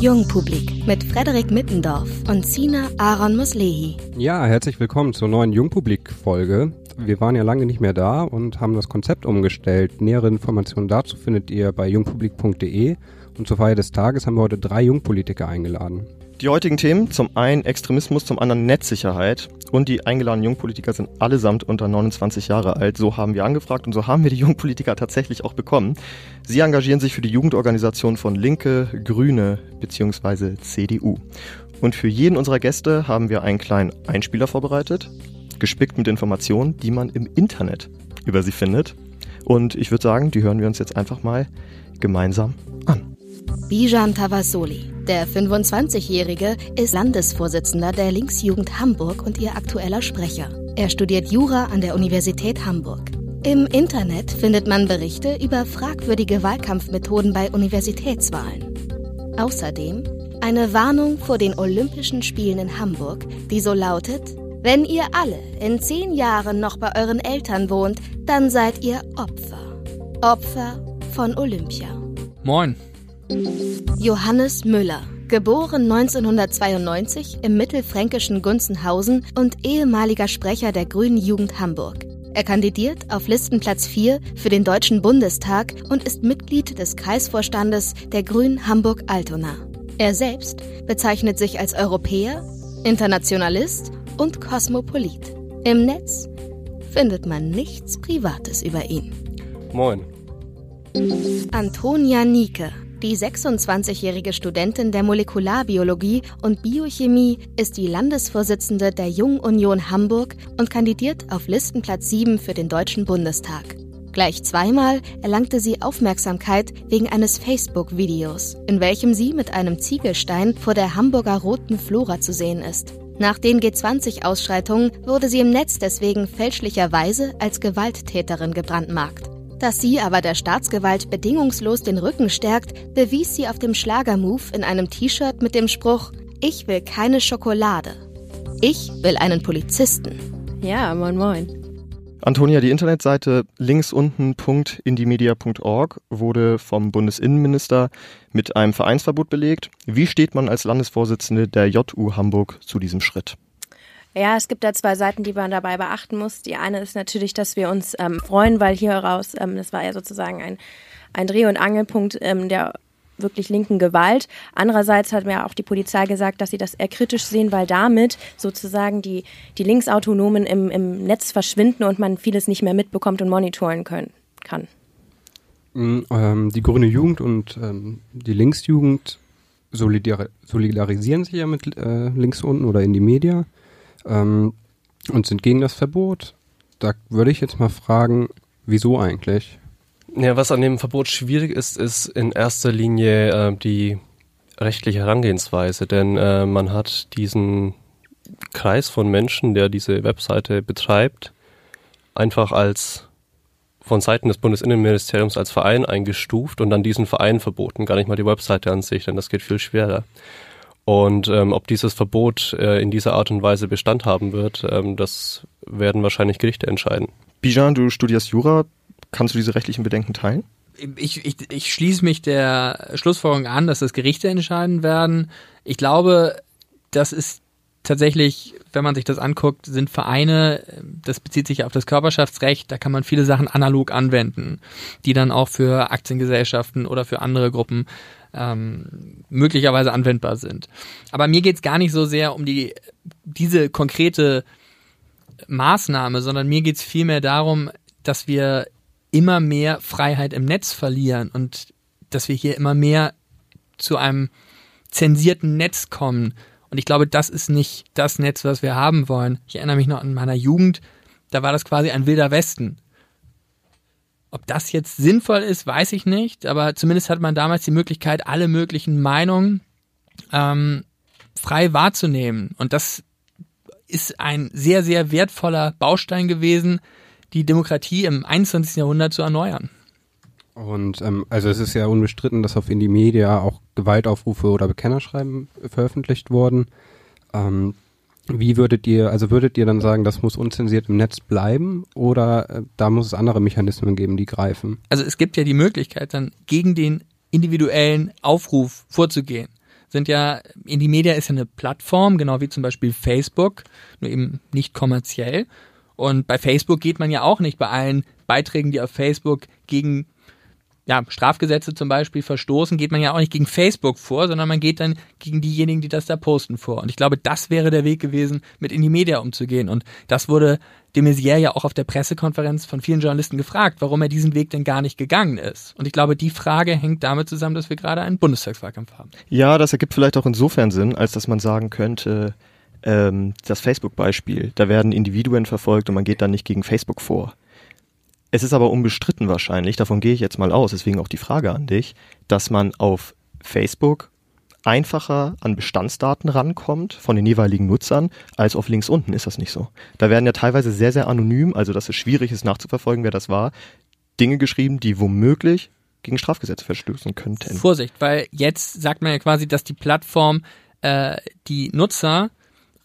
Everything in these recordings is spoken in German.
Jungpublik mit Frederik Mittendorf und Sina Aaron Muslehi. Ja, herzlich willkommen zur neuen Jungpublik-Folge. Wir waren ja lange nicht mehr da und haben das Konzept umgestellt. Nähere Informationen dazu findet ihr bei jungpublik.de. Und zur Feier des Tages haben wir heute drei Jungpolitiker eingeladen. Die heutigen Themen, zum einen Extremismus, zum anderen Netzsicherheit und die eingeladenen Jungpolitiker sind allesamt unter 29 Jahre alt. So haben wir angefragt und so haben wir die Jungpolitiker tatsächlich auch bekommen. Sie engagieren sich für die Jugendorganisation von Linke, Grüne bzw. CDU. Und für jeden unserer Gäste haben wir einen kleinen Einspieler vorbereitet, gespickt mit Informationen, die man im Internet über sie findet. Und ich würde sagen, die hören wir uns jetzt einfach mal gemeinsam an. Bijan Tavasoli, der 25-Jährige, ist Landesvorsitzender der Linksjugend Hamburg und ihr aktueller Sprecher. Er studiert Jura an der Universität Hamburg. Im Internet findet man Berichte über fragwürdige Wahlkampfmethoden bei Universitätswahlen. Außerdem eine Warnung vor den Olympischen Spielen in Hamburg, die so lautet, wenn ihr alle in zehn Jahren noch bei euren Eltern wohnt, dann seid ihr Opfer. Opfer von Olympia. Moin. Johannes Müller, geboren 1992 im mittelfränkischen Gunzenhausen und ehemaliger Sprecher der Grünen Jugend Hamburg. Er kandidiert auf Listenplatz 4 für den Deutschen Bundestag und ist Mitglied des Kreisvorstandes der Grünen Hamburg-Altona. Er selbst bezeichnet sich als Europäer, Internationalist und Kosmopolit. Im Netz findet man nichts Privates über ihn. Moin. Antonia Nieke, die 26-jährige Studentin der Molekularbiologie und Biochemie, ist die Landesvorsitzende der Jungen Union Hamburg und kandidiert auf Listenplatz 7 für den Deutschen Bundestag. Gleich zweimal erlangte sie Aufmerksamkeit wegen eines Facebook-Videos, in welchem sie mit einem Ziegelstein vor der Hamburger Roten Flora zu sehen ist. Nach den G20-Ausschreitungen wurde sie im Netz deswegen fälschlicherweise als Gewalttäterin gebrandmarkt. Dass sie aber der Staatsgewalt bedingungslos den Rücken stärkt, bewies sie auf dem Schlagermove in einem T-Shirt mit dem Spruch Ich will keine Schokolade. Ich will einen Polizisten. Ja, moin moin. Antonia, die Internetseite linksunten.indiemedia.org wurde vom Bundesinnenminister mit einem Vereinsverbot belegt. Wie steht man als Landesvorsitzende der JU Hamburg zu diesem Schritt? Ja, es gibt da zwei Seiten, die man dabei beachten muss. Die eine ist natürlich, dass wir uns ähm, freuen, weil hier raus, ähm, das war ja sozusagen ein, ein Dreh- und Angelpunkt ähm, der wirklich linken Gewalt. Andererseits hat mir auch die Polizei gesagt, dass sie das eher kritisch sehen, weil damit sozusagen die, die Linksautonomen im, im Netz verschwinden und man vieles nicht mehr mitbekommt und monitoren können, kann. Mm, ähm, die Grüne Jugend und ähm, die Linksjugend solidar solidarisieren sich ja mit äh, links unten oder in die Media ähm, und sind gegen das Verbot. Da würde ich jetzt mal fragen, wieso eigentlich? Ja, was an dem Verbot schwierig ist, ist in erster Linie äh, die rechtliche Herangehensweise, denn äh, man hat diesen Kreis von Menschen, der diese Webseite betreibt, einfach als von Seiten des Bundesinnenministeriums als Verein eingestuft und dann diesen Verein verboten, gar nicht mal die Webseite an sich, denn das geht viel schwerer. Und ähm, ob dieses Verbot äh, in dieser Art und Weise Bestand haben wird, ähm, das werden wahrscheinlich Gerichte entscheiden. Bijan, du studierst Jura. Kannst du diese rechtlichen Bedenken teilen? Ich, ich, ich schließe mich der Schlussfolgerung an, dass das Gerichte entscheiden werden. Ich glaube, das ist tatsächlich, wenn man sich das anguckt, sind Vereine, das bezieht sich auf das Körperschaftsrecht, da kann man viele Sachen analog anwenden, die dann auch für Aktiengesellschaften oder für andere Gruppen ähm, möglicherweise anwendbar sind. Aber mir geht's gar nicht so sehr um die diese konkrete Maßnahme, sondern mir geht's vielmehr darum, dass wir immer mehr Freiheit im Netz verlieren und dass wir hier immer mehr zu einem zensierten Netz kommen. Und ich glaube, das ist nicht das Netz, was wir haben wollen. Ich erinnere mich noch an meiner Jugend, da war das quasi ein wilder Westen. Ob das jetzt sinnvoll ist, weiß ich nicht, aber zumindest hat man damals die Möglichkeit, alle möglichen Meinungen ähm, frei wahrzunehmen. Und das ist ein sehr, sehr wertvoller Baustein gewesen, die Demokratie im 21. Jahrhundert zu erneuern. Und ähm, also es ist ja unbestritten, dass auf Indie Media auch Gewaltaufrufe oder Bekennerschreiben veröffentlicht wurden. Ähm, Wie würdet ihr, also würdet ihr dann sagen, das muss unzensiert im Netz bleiben oder äh, da muss es andere Mechanismen geben, die greifen? Also es gibt ja die Möglichkeit, dann gegen den individuellen Aufruf vorzugehen. Sind ja, Indie-Media ist ja eine Plattform, genau wie zum Beispiel Facebook, nur eben nicht kommerziell. Und bei Facebook geht man ja auch nicht bei allen Beiträgen, die auf Facebook gegen ja, Strafgesetze zum Beispiel verstoßen, geht man ja auch nicht gegen Facebook vor, sondern man geht dann gegen diejenigen, die das da posten vor. Und ich glaube, das wäre der Weg gewesen, mit in die Media umzugehen. Und das wurde de Maizière ja auch auf der Pressekonferenz von vielen Journalisten gefragt, warum er diesen Weg denn gar nicht gegangen ist. Und ich glaube, die Frage hängt damit zusammen, dass wir gerade einen Bundestagswahlkampf haben. Ja, das ergibt vielleicht auch insofern Sinn, als dass man sagen könnte, ähm, das Facebook-Beispiel, da werden Individuen verfolgt und man geht dann nicht gegen Facebook vor. Es ist aber unbestritten wahrscheinlich, davon gehe ich jetzt mal aus, deswegen auch die Frage an dich, dass man auf Facebook einfacher an Bestandsdaten rankommt von den jeweiligen Nutzern als auf links unten. Ist das nicht so? Da werden ja teilweise sehr, sehr anonym, also dass es schwierig ist nachzuverfolgen, wer das war, Dinge geschrieben, die womöglich gegen Strafgesetze verstößen könnten. Vorsicht, weil jetzt sagt man ja quasi, dass die Plattform äh, die Nutzer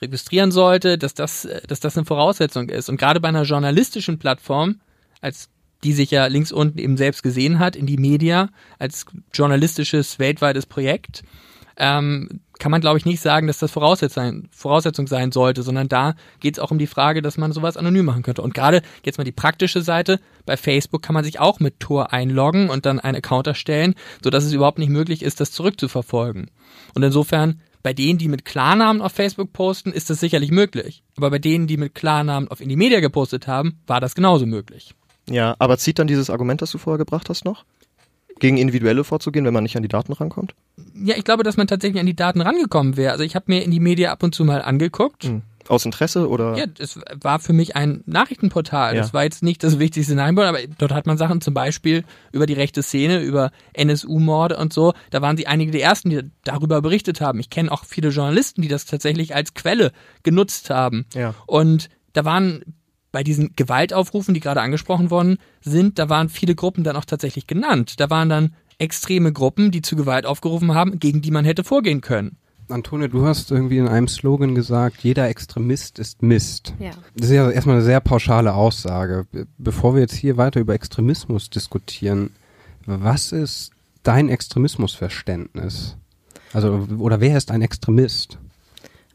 registrieren sollte, dass das, äh, dass das eine Voraussetzung ist. Und gerade bei einer journalistischen Plattform als die sich ja links unten eben selbst gesehen hat, in die Media als journalistisches weltweites Projekt, ähm, kann man, glaube ich, nicht sagen, dass das Voraussetzung, Voraussetzung sein sollte, sondern da geht es auch um die Frage, dass man sowas anonym machen könnte. Und gerade jetzt mal die praktische Seite, bei Facebook kann man sich auch mit Tor einloggen und dann einen Account erstellen, sodass es überhaupt nicht möglich ist, das zurückzuverfolgen. Und insofern, bei denen, die mit Klarnamen auf Facebook posten, ist das sicherlich möglich. Aber bei denen, die mit Klarnamen auf Indie Media gepostet haben, war das genauso möglich. Ja, aber zieht dann dieses Argument, das du vorher gebracht hast, noch? Gegen Individuelle vorzugehen, wenn man nicht an die Daten rankommt? Ja, ich glaube, dass man tatsächlich an die Daten rangekommen wäre. Also ich habe mir in die Media ab und zu mal angeguckt. Mhm. Aus Interesse oder? Ja, es war für mich ein Nachrichtenportal. Ja. Das war jetzt nicht das Wichtigste in Einborn, aber dort hat man Sachen zum Beispiel über die rechte Szene, über NSU-Morde und so. Da waren sie einige der ersten, die darüber berichtet haben. Ich kenne auch viele Journalisten, die das tatsächlich als Quelle genutzt haben. Ja. Und da waren bei diesen Gewaltaufrufen, die gerade angesprochen worden sind, da waren viele Gruppen dann auch tatsächlich genannt. Da waren dann extreme Gruppen, die zu Gewalt aufgerufen haben, gegen die man hätte vorgehen können. Antonia, du hast irgendwie in einem Slogan gesagt, jeder Extremist ist Mist. Ja. Das ist ja erstmal eine sehr pauschale Aussage. Be- Bevor wir jetzt hier weiter über Extremismus diskutieren, was ist dein Extremismusverständnis? Also, oder wer ist ein Extremist?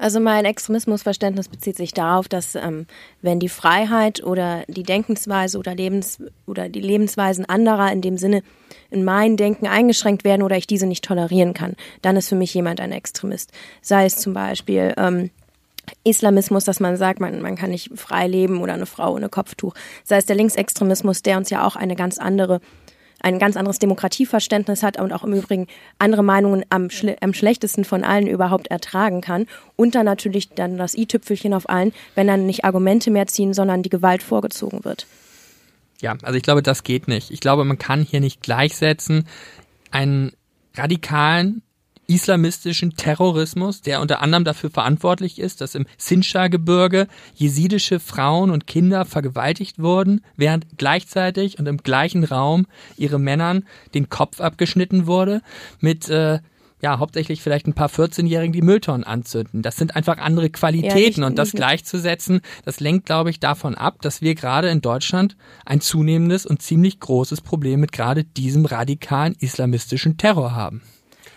Also mein Extremismusverständnis bezieht sich darauf, dass ähm, wenn die Freiheit oder die Denkensweise oder Lebens oder die Lebensweisen anderer in dem Sinne in mein Denken eingeschränkt werden oder ich diese nicht tolerieren kann, dann ist für mich jemand ein Extremist. Sei es zum Beispiel ähm, Islamismus, dass man sagt, man, man kann nicht frei leben oder eine Frau ohne Kopftuch. Sei es der Linksextremismus, der uns ja auch eine ganz andere ein ganz anderes Demokratieverständnis hat und auch im Übrigen andere Meinungen am, schle am schlechtesten von allen überhaupt ertragen kann. Und dann natürlich dann das i-Tüpfelchen auf allen, wenn dann nicht Argumente mehr ziehen, sondern die Gewalt vorgezogen wird. Ja, also ich glaube, das geht nicht. Ich glaube, man kann hier nicht gleichsetzen einen radikalen islamistischen Terrorismus, der unter anderem dafür verantwortlich ist, dass im Sinjar-Gebirge jesidische Frauen und Kinder vergewaltigt wurden, während gleichzeitig und im gleichen Raum ihre Männern den Kopf abgeschnitten wurde, mit äh, ja, hauptsächlich vielleicht ein paar 14-Jährigen, die Mülltonnen anzünden. Das sind einfach andere Qualitäten Ja, nicht- und das nicht- gleichzusetzen, das lenkt, glaube ich, davon ab, dass wir gerade in Deutschland ein zunehmendes und ziemlich großes Problem mit gerade diesem radikalen islamistischen Terror haben.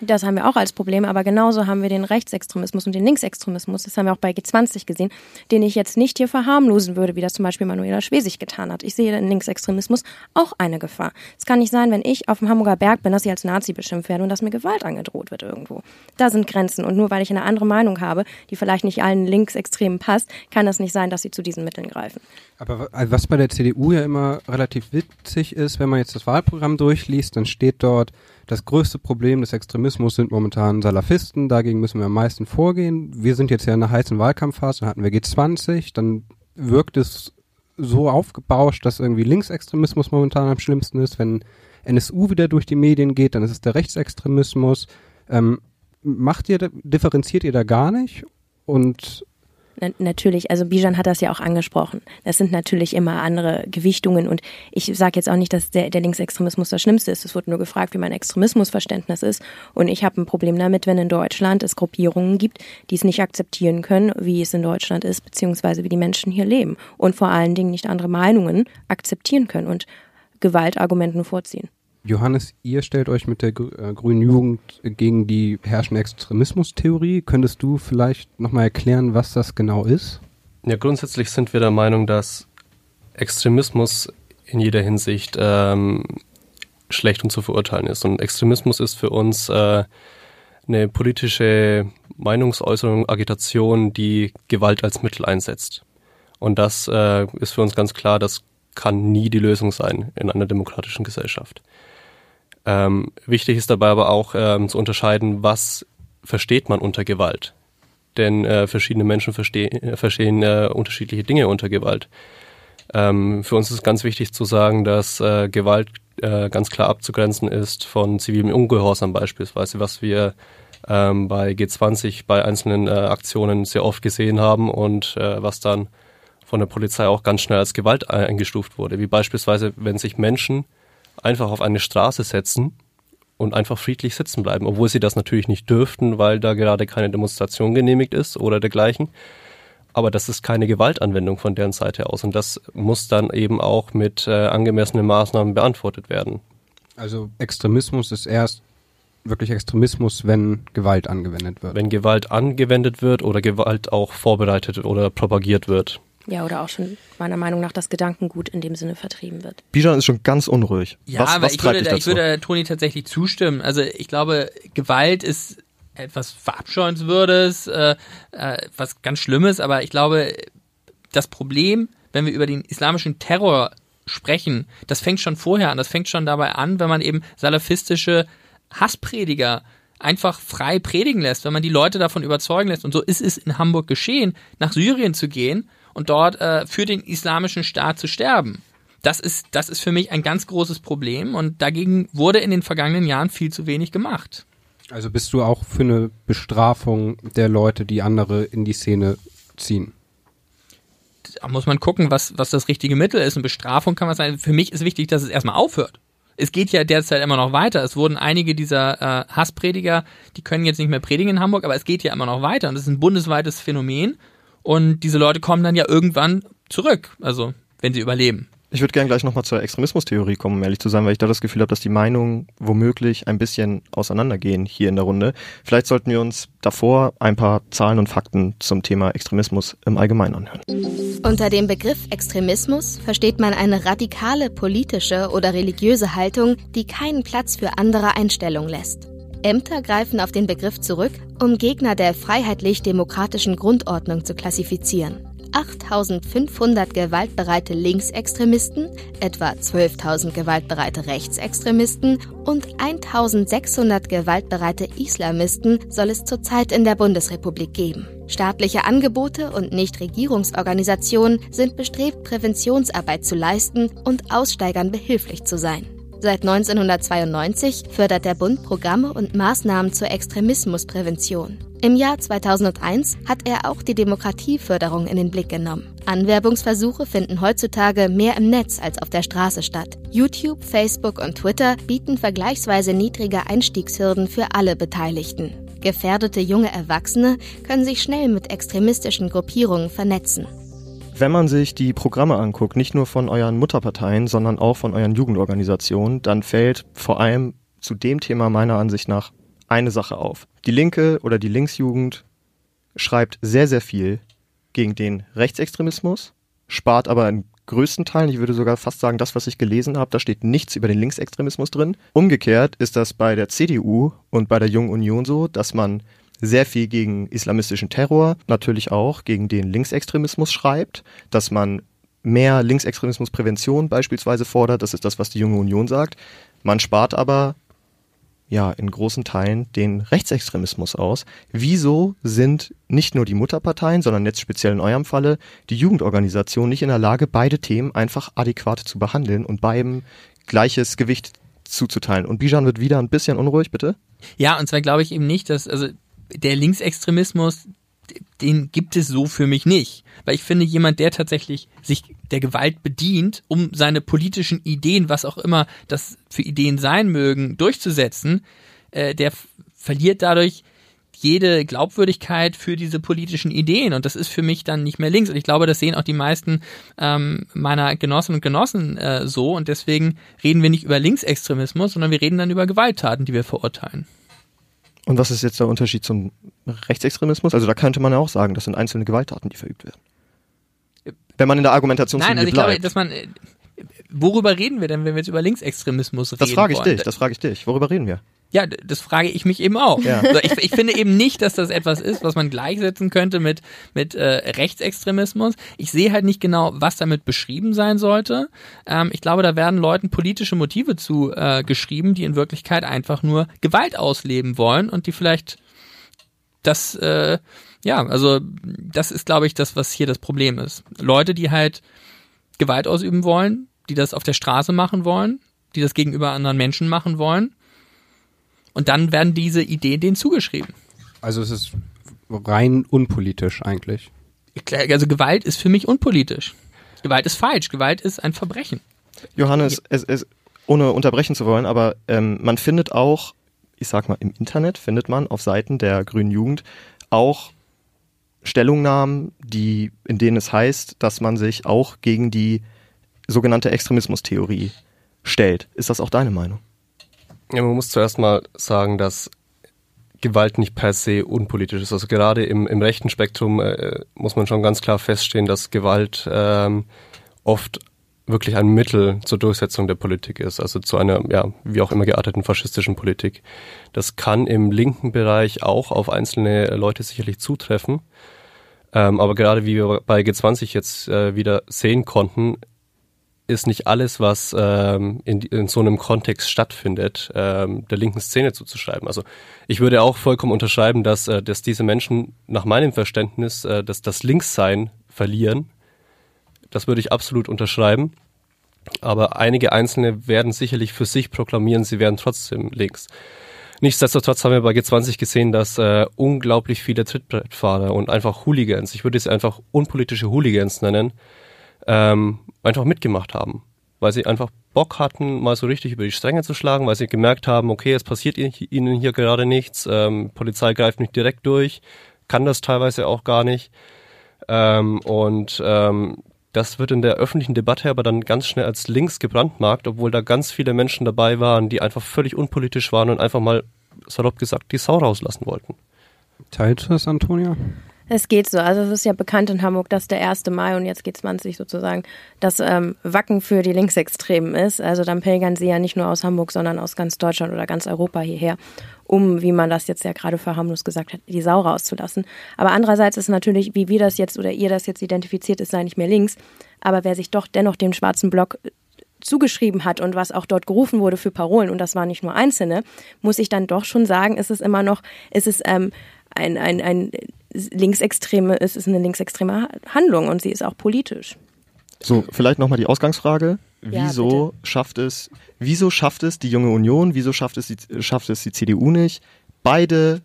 Das haben wir auch als Problem, aber genauso haben wir den Rechtsextremismus und den Linksextremismus. Das haben wir auch bei G20 gesehen, den ich jetzt nicht hier verharmlosen würde, wie das zum Beispiel Manuela Schwesig getan hat. Ich sehe den Linksextremismus auch eine Gefahr. Es kann nicht sein, wenn ich auf dem Hamburger Berg bin, dass ich als Nazi beschimpft werde und dass mir Gewalt angedroht wird irgendwo. Da sind Grenzen und nur weil ich eine andere Meinung habe, die vielleicht nicht allen Linksextremen passt, kann es nicht sein, dass sie zu diesen Mitteln greifen. Aber also was bei der CDU ja immer relativ witzig ist, wenn man jetzt das Wahlprogramm durchliest, dann steht dort, das größte Problem des Extremismus sind momentan Salafisten, dagegen müssen wir am meisten vorgehen. Wir sind jetzt ja in einer heißen Wahlkampfphase, dann hatten wir G20, dann wirkt es so aufgebauscht, dass irgendwie Linksextremismus momentan am schlimmsten ist. Wenn NSU wieder durch die Medien geht, dann ist es der Rechtsextremismus. Ähm, macht ihr, differenziert ihr da gar nicht? Und Na, natürlich, also Bijan hat das ja auch angesprochen. Das sind natürlich immer andere Gewichtungen und ich sage jetzt auch nicht, dass der, der Linksextremismus das Schlimmste ist. Es wurde nur gefragt, wie mein Extremismusverständnis ist und ich habe ein Problem damit, wenn in Deutschland es Gruppierungen gibt, die es nicht akzeptieren können, wie es in Deutschland ist, beziehungsweise wie die Menschen hier leben und vor allen Dingen nicht andere Meinungen akzeptieren können und Gewaltargumenten vorziehen. Johannes, ihr stellt euch mit der äh, Grünen Jugend gegen die herrschende Extremismustheorie. Könntest du vielleicht nochmal erklären, was das genau ist? Ja, grundsätzlich sind wir der Meinung, dass Extremismus in jeder Hinsicht ähm, schlecht und zu verurteilen ist. Und Extremismus ist für uns äh, eine politische Meinungsäußerung, Agitation, die Gewalt als Mittel einsetzt. Und das äh, ist für uns ganz klar, das kann nie die Lösung sein in einer demokratischen Gesellschaft. Ähm, wichtig ist dabei aber auch ähm, zu unterscheiden, was versteht man unter Gewalt. Denn äh, verschiedene Menschen verstehen, äh, verstehen äh, unterschiedliche Dinge unter Gewalt. Ähm, für uns ist ganz wichtig zu sagen, dass äh, Gewalt äh, ganz klar abzugrenzen ist von zivilem Ungehorsam beispielsweise, was wir ähm, bei G20 bei einzelnen äh, Aktionen sehr oft gesehen haben und äh, was dann von der Polizei auch ganz schnell als Gewalt eingestuft wurde, wie beispielsweise, wenn sich Menschen einfach auf eine Straße setzen und einfach friedlich sitzen bleiben, obwohl sie das natürlich nicht dürften, weil da gerade keine Demonstration genehmigt ist oder dergleichen. Aber das ist keine Gewaltanwendung von deren Seite aus und das muss dann eben auch mit äh, angemessenen Maßnahmen beantwortet werden. Also Extremismus ist erst wirklich Extremismus, wenn Gewalt angewendet wird. Wenn Gewalt angewendet wird oder Gewalt auch vorbereitet oder propagiert wird. Ja, oder auch schon meiner Meinung nach das Gedankengut in dem Sinne vertrieben wird. Bijan ist schon ganz unruhig. Ja, was, aber was ich, würde, dazu? ich würde Toni tatsächlich zustimmen. Also ich glaube, Gewalt ist etwas Verabscheuenswürdes, äh, äh, was ganz Schlimmes, aber ich glaube, das Problem, wenn wir über den islamischen Terror sprechen, das fängt schon vorher an. Das fängt schon dabei an, wenn man eben salafistische Hassprediger einfach frei predigen lässt, wenn man die Leute davon überzeugen lässt. Und so ist es in Hamburg geschehen, nach Syrien zu gehen und dort äh, für den islamischen Staat zu sterben. Das ist, das ist für mich ein ganz großes Problem und dagegen wurde in den vergangenen Jahren viel zu wenig gemacht. Also bist du auch für eine Bestrafung der Leute, die andere in die Szene ziehen? Da muss man gucken, was, was das richtige Mittel ist. Und Bestrafung kann man sagen. Für mich ist wichtig, dass es erstmal aufhört. Es geht ja derzeit immer noch weiter. Es wurden einige dieser äh, Hassprediger, die können jetzt nicht mehr predigen in Hamburg, aber es geht ja immer noch weiter. Und das ist ein bundesweites Phänomen. Und diese Leute kommen dann ja irgendwann zurück, also wenn sie überleben. Ich würde gerne gleich nochmal zur Extremismustheorie kommen, um ehrlich zu sein, weil ich da das Gefühl habe, dass die Meinungen womöglich ein bisschen auseinandergehen hier in der Runde. Vielleicht sollten wir uns davor ein paar Zahlen und Fakten zum Thema Extremismus im Allgemeinen anhören. Unter dem Begriff Extremismus versteht man eine radikale politische oder religiöse Haltung, die keinen Platz für andere Einstellungen lässt. Ämter greifen auf den Begriff zurück, um Gegner der freiheitlich-demokratischen Grundordnung zu klassifizieren. 8500 gewaltbereite Linksextremisten, etwa 12.000 gewaltbereite Rechtsextremisten und 1600 gewaltbereite Islamisten soll es zurzeit in der Bundesrepublik geben. Staatliche Angebote und Nichtregierungsorganisationen sind bestrebt, Präventionsarbeit zu leisten und Aussteigern behilflich zu sein. Seit 1992 fördert der Bund Programme und Maßnahmen zur Extremismusprävention. Im Jahr 2001 hat er auch die Demokratieförderung in den Blick genommen. Anwerbungsversuche finden heutzutage mehr im Netz als auf der Straße statt. YouTube, Facebook und Twitter bieten vergleichsweise niedrige Einstiegshürden für alle Beteiligten. Gefährdete junge Erwachsene können sich schnell mit extremistischen Gruppierungen vernetzen. Wenn man sich die Programme anguckt, nicht nur von euren Mutterparteien, sondern auch von euren Jugendorganisationen, dann fällt vor allem zu dem Thema meiner Ansicht nach eine Sache auf. Die Linke oder die Linksjugend schreibt sehr, sehr viel gegen den Rechtsextremismus, spart aber in größten Teilen, ich würde sogar fast sagen, das, was ich gelesen habe, da steht nichts über den Linksextremismus drin. Umgekehrt ist das bei der CDU und bei der Jungen Union so, dass man sehr viel gegen islamistischen Terror, natürlich auch gegen den Linksextremismus schreibt, dass man mehr Linksextremismusprävention beispielsweise fordert, das ist das, was die Junge Union sagt. Man spart aber ja in großen Teilen den Rechtsextremismus aus. Wieso sind nicht nur die Mutterparteien, sondern jetzt speziell in eurem Falle die Jugendorganisationen nicht in der Lage, beide Themen einfach adäquat zu behandeln und beidem gleiches Gewicht zuzuteilen? Und Bijan wird wieder ein bisschen unruhig, bitte? Ja, und zwar glaube ich eben nicht, dass, also der Linksextremismus, den gibt es so für mich nicht. Weil ich finde, jemand, der tatsächlich sich der Gewalt bedient, um seine politischen Ideen, was auch immer das für Ideen sein mögen, durchzusetzen, äh, der verliert dadurch jede Glaubwürdigkeit für diese politischen Ideen und das ist für mich dann nicht mehr links und ich glaube, das sehen auch die meisten ähm, meiner Genossinnen und Genossen äh, so und deswegen reden wir nicht über Linksextremismus, sondern wir reden dann über Gewalttaten, die wir verurteilen. Und was ist jetzt der Unterschied zum Rechtsextremismus? Also da könnte man ja auch sagen, das sind einzelne Gewalttaten, die verübt werden. Wenn man in der Argumentationslinie Nein, also ich bleibt. glaube, dass man äh, worüber reden wir denn, wenn wir jetzt über Linksextremismus reden? das frage ich wollen? dich, das frage ich dich. Worüber reden wir? Ja, das frage ich mich eben auch. Ja. Ich, ich finde eben nicht, dass das etwas ist, was man gleichsetzen könnte mit, mit äh, Rechtsextremismus. Ich sehe halt nicht genau, was damit beschrieben sein sollte. Ähm, ich glaube, da werden Leuten politische Motive zu äh, geschrieben, die in Wirklichkeit einfach nur Gewalt ausleben wollen und die vielleicht das, äh, ja, also das ist, glaube ich, das, was hier das Problem ist. Leute, die halt Gewalt ausüben wollen, die das auf der Straße machen wollen, die das gegenüber anderen Menschen machen wollen. Und dann werden diese Ideen denen zugeschrieben. Also es ist rein unpolitisch eigentlich. Also Gewalt ist für mich unpolitisch. Gewalt ist falsch. Gewalt ist ein Verbrechen. Johannes, es, es, ohne unterbrechen zu wollen, aber ähm, man findet auch, ich sag mal, im Internet findet man auf Seiten der Grünen Jugend auch Stellungnahmen, die, in denen es heißt, dass man sich auch gegen die sogenannte Extremismustheorie stellt. Ist das auch deine Meinung? Ja, man muss zuerst mal sagen, dass Gewalt nicht per se unpolitisch ist. Also gerade im, im rechten Spektrum äh, muss man schon ganz klar feststehen, dass Gewalt ähm, oft wirklich ein Mittel zur Durchsetzung der Politik ist, also zu einer, ja, wie auch immer gearteten faschistischen Politik. Das kann im linken Bereich auch auf einzelne Leute sicherlich zutreffen. Ähm, aber gerade wie wir bei G20 jetzt äh, wieder sehen konnten, ist nicht alles, was ähm, in, in so einem Kontext stattfindet, ähm, der linken Szene zuzuschreiben. Also ich würde auch vollkommen unterschreiben, dass, äh, dass diese Menschen nach meinem Verständnis äh, dass das Linkssein verlieren. Das würde ich absolut unterschreiben. Aber einige Einzelne werden sicherlich für sich proklamieren, sie wären trotzdem links. Nichtsdestotrotz haben wir bei G20 gesehen, dass äh, unglaublich viele Trittbrettfahrer und einfach Hooligans, ich würde sie einfach unpolitische Hooligans nennen, ähm, einfach mitgemacht haben. Weil sie einfach Bock hatten, mal so richtig über die Stränge zu schlagen, weil sie gemerkt haben, okay, es passiert ihnen hier gerade nichts, ähm, Polizei greift nicht direkt durch, kann das teilweise auch gar nicht. Ähm, und ähm, das wird in der öffentlichen Debatte aber dann ganz schnell als links gebrandmarkt, obwohl da ganz viele Menschen dabei waren, die einfach völlig unpolitisch waren und einfach mal, salopp gesagt, die Sau rauslassen wollten. Teilt das, Antonia? Es geht so. Also es ist ja bekannt in Hamburg, dass der 1. Mai und jetzt G20 sozusagen das ähm, Wacken für die Linksextremen ist. Also dann pilgern sie ja nicht nur aus Hamburg, sondern aus ganz Deutschland oder ganz Europa hierher, um, wie man das jetzt ja gerade für harmlos gesagt hat, die Sau rauszulassen. Aber andererseits ist natürlich, wie wir das jetzt oder ihr das jetzt identifiziert, ist sei nicht mehr links. Aber wer sich doch dennoch dem schwarzen Block zugeschrieben hat und was auch dort gerufen wurde für Parolen, und das waren nicht nur einzelne, muss ich dann doch schon sagen, ist es immer noch, ist es ähm, ein, ein, ein linksextreme, es ist eine linksextreme Handlung und sie ist auch politisch. So, vielleicht nochmal die Ausgangsfrage. Ja, Wieso schafft es, wieso schafft es die junge Union, wieso schafft es die, schafft es die CDU nicht, beide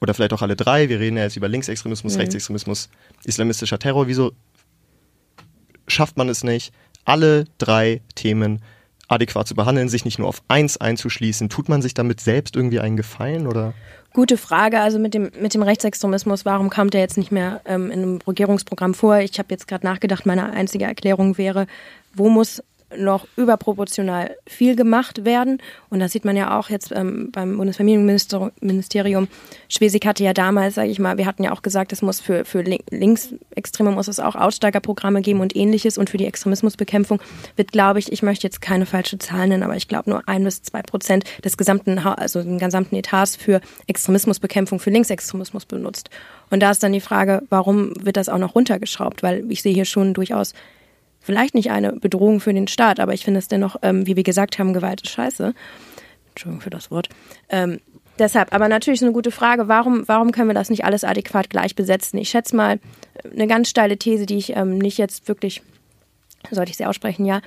oder vielleicht auch alle drei, wir reden ja jetzt über Linksextremismus, Mhm. Rechtsextremismus, islamistischer Terror, wieso schafft man es nicht, alle drei Themen adäquat zu behandeln, sich nicht nur auf eins einzuschließen? Tut man sich damit selbst irgendwie einen Gefallen oder? Gute Frage. Also mit dem, mit dem Rechtsextremismus, warum kam der jetzt nicht mehr ähm, in einem Regierungsprogramm vor? Ich habe jetzt gerade nachgedacht, meine einzige Erklärung wäre, wo muss noch überproportional viel gemacht werden. Und das sieht man ja auch jetzt ähm, beim Bundesfamilienministerium. Schwesig hatte ja damals, sage ich mal, wir hatten ja auch gesagt, es muss für, für Lin- Linksextreme muss es auch Aussteigerprogramme geben und ähnliches. Und für die Extremismusbekämpfung wird, glaube ich, ich möchte jetzt keine falsche Zahl nennen, aber ich glaube nur ein bis zwei Prozent des gesamten, also den gesamten Etats für Extremismusbekämpfung, für Linksextremismus benutzt. Und da ist dann die Frage, warum wird das auch noch runtergeschraubt? Weil ich sehe hier schon durchaus vielleicht nicht eine Bedrohung für den Staat, aber ich finde es dennoch, ähm, wie wir gesagt haben, Gewalt ist scheiße. Entschuldigung für das Wort. Ähm, deshalb, aber natürlich ist eine gute Frage, warum, warum können wir das nicht alles adäquat gleich besetzen? Ich schätze mal, eine ganz steile These, die ich ähm, nicht jetzt wirklich, sollte ich sie aussprechen, ja.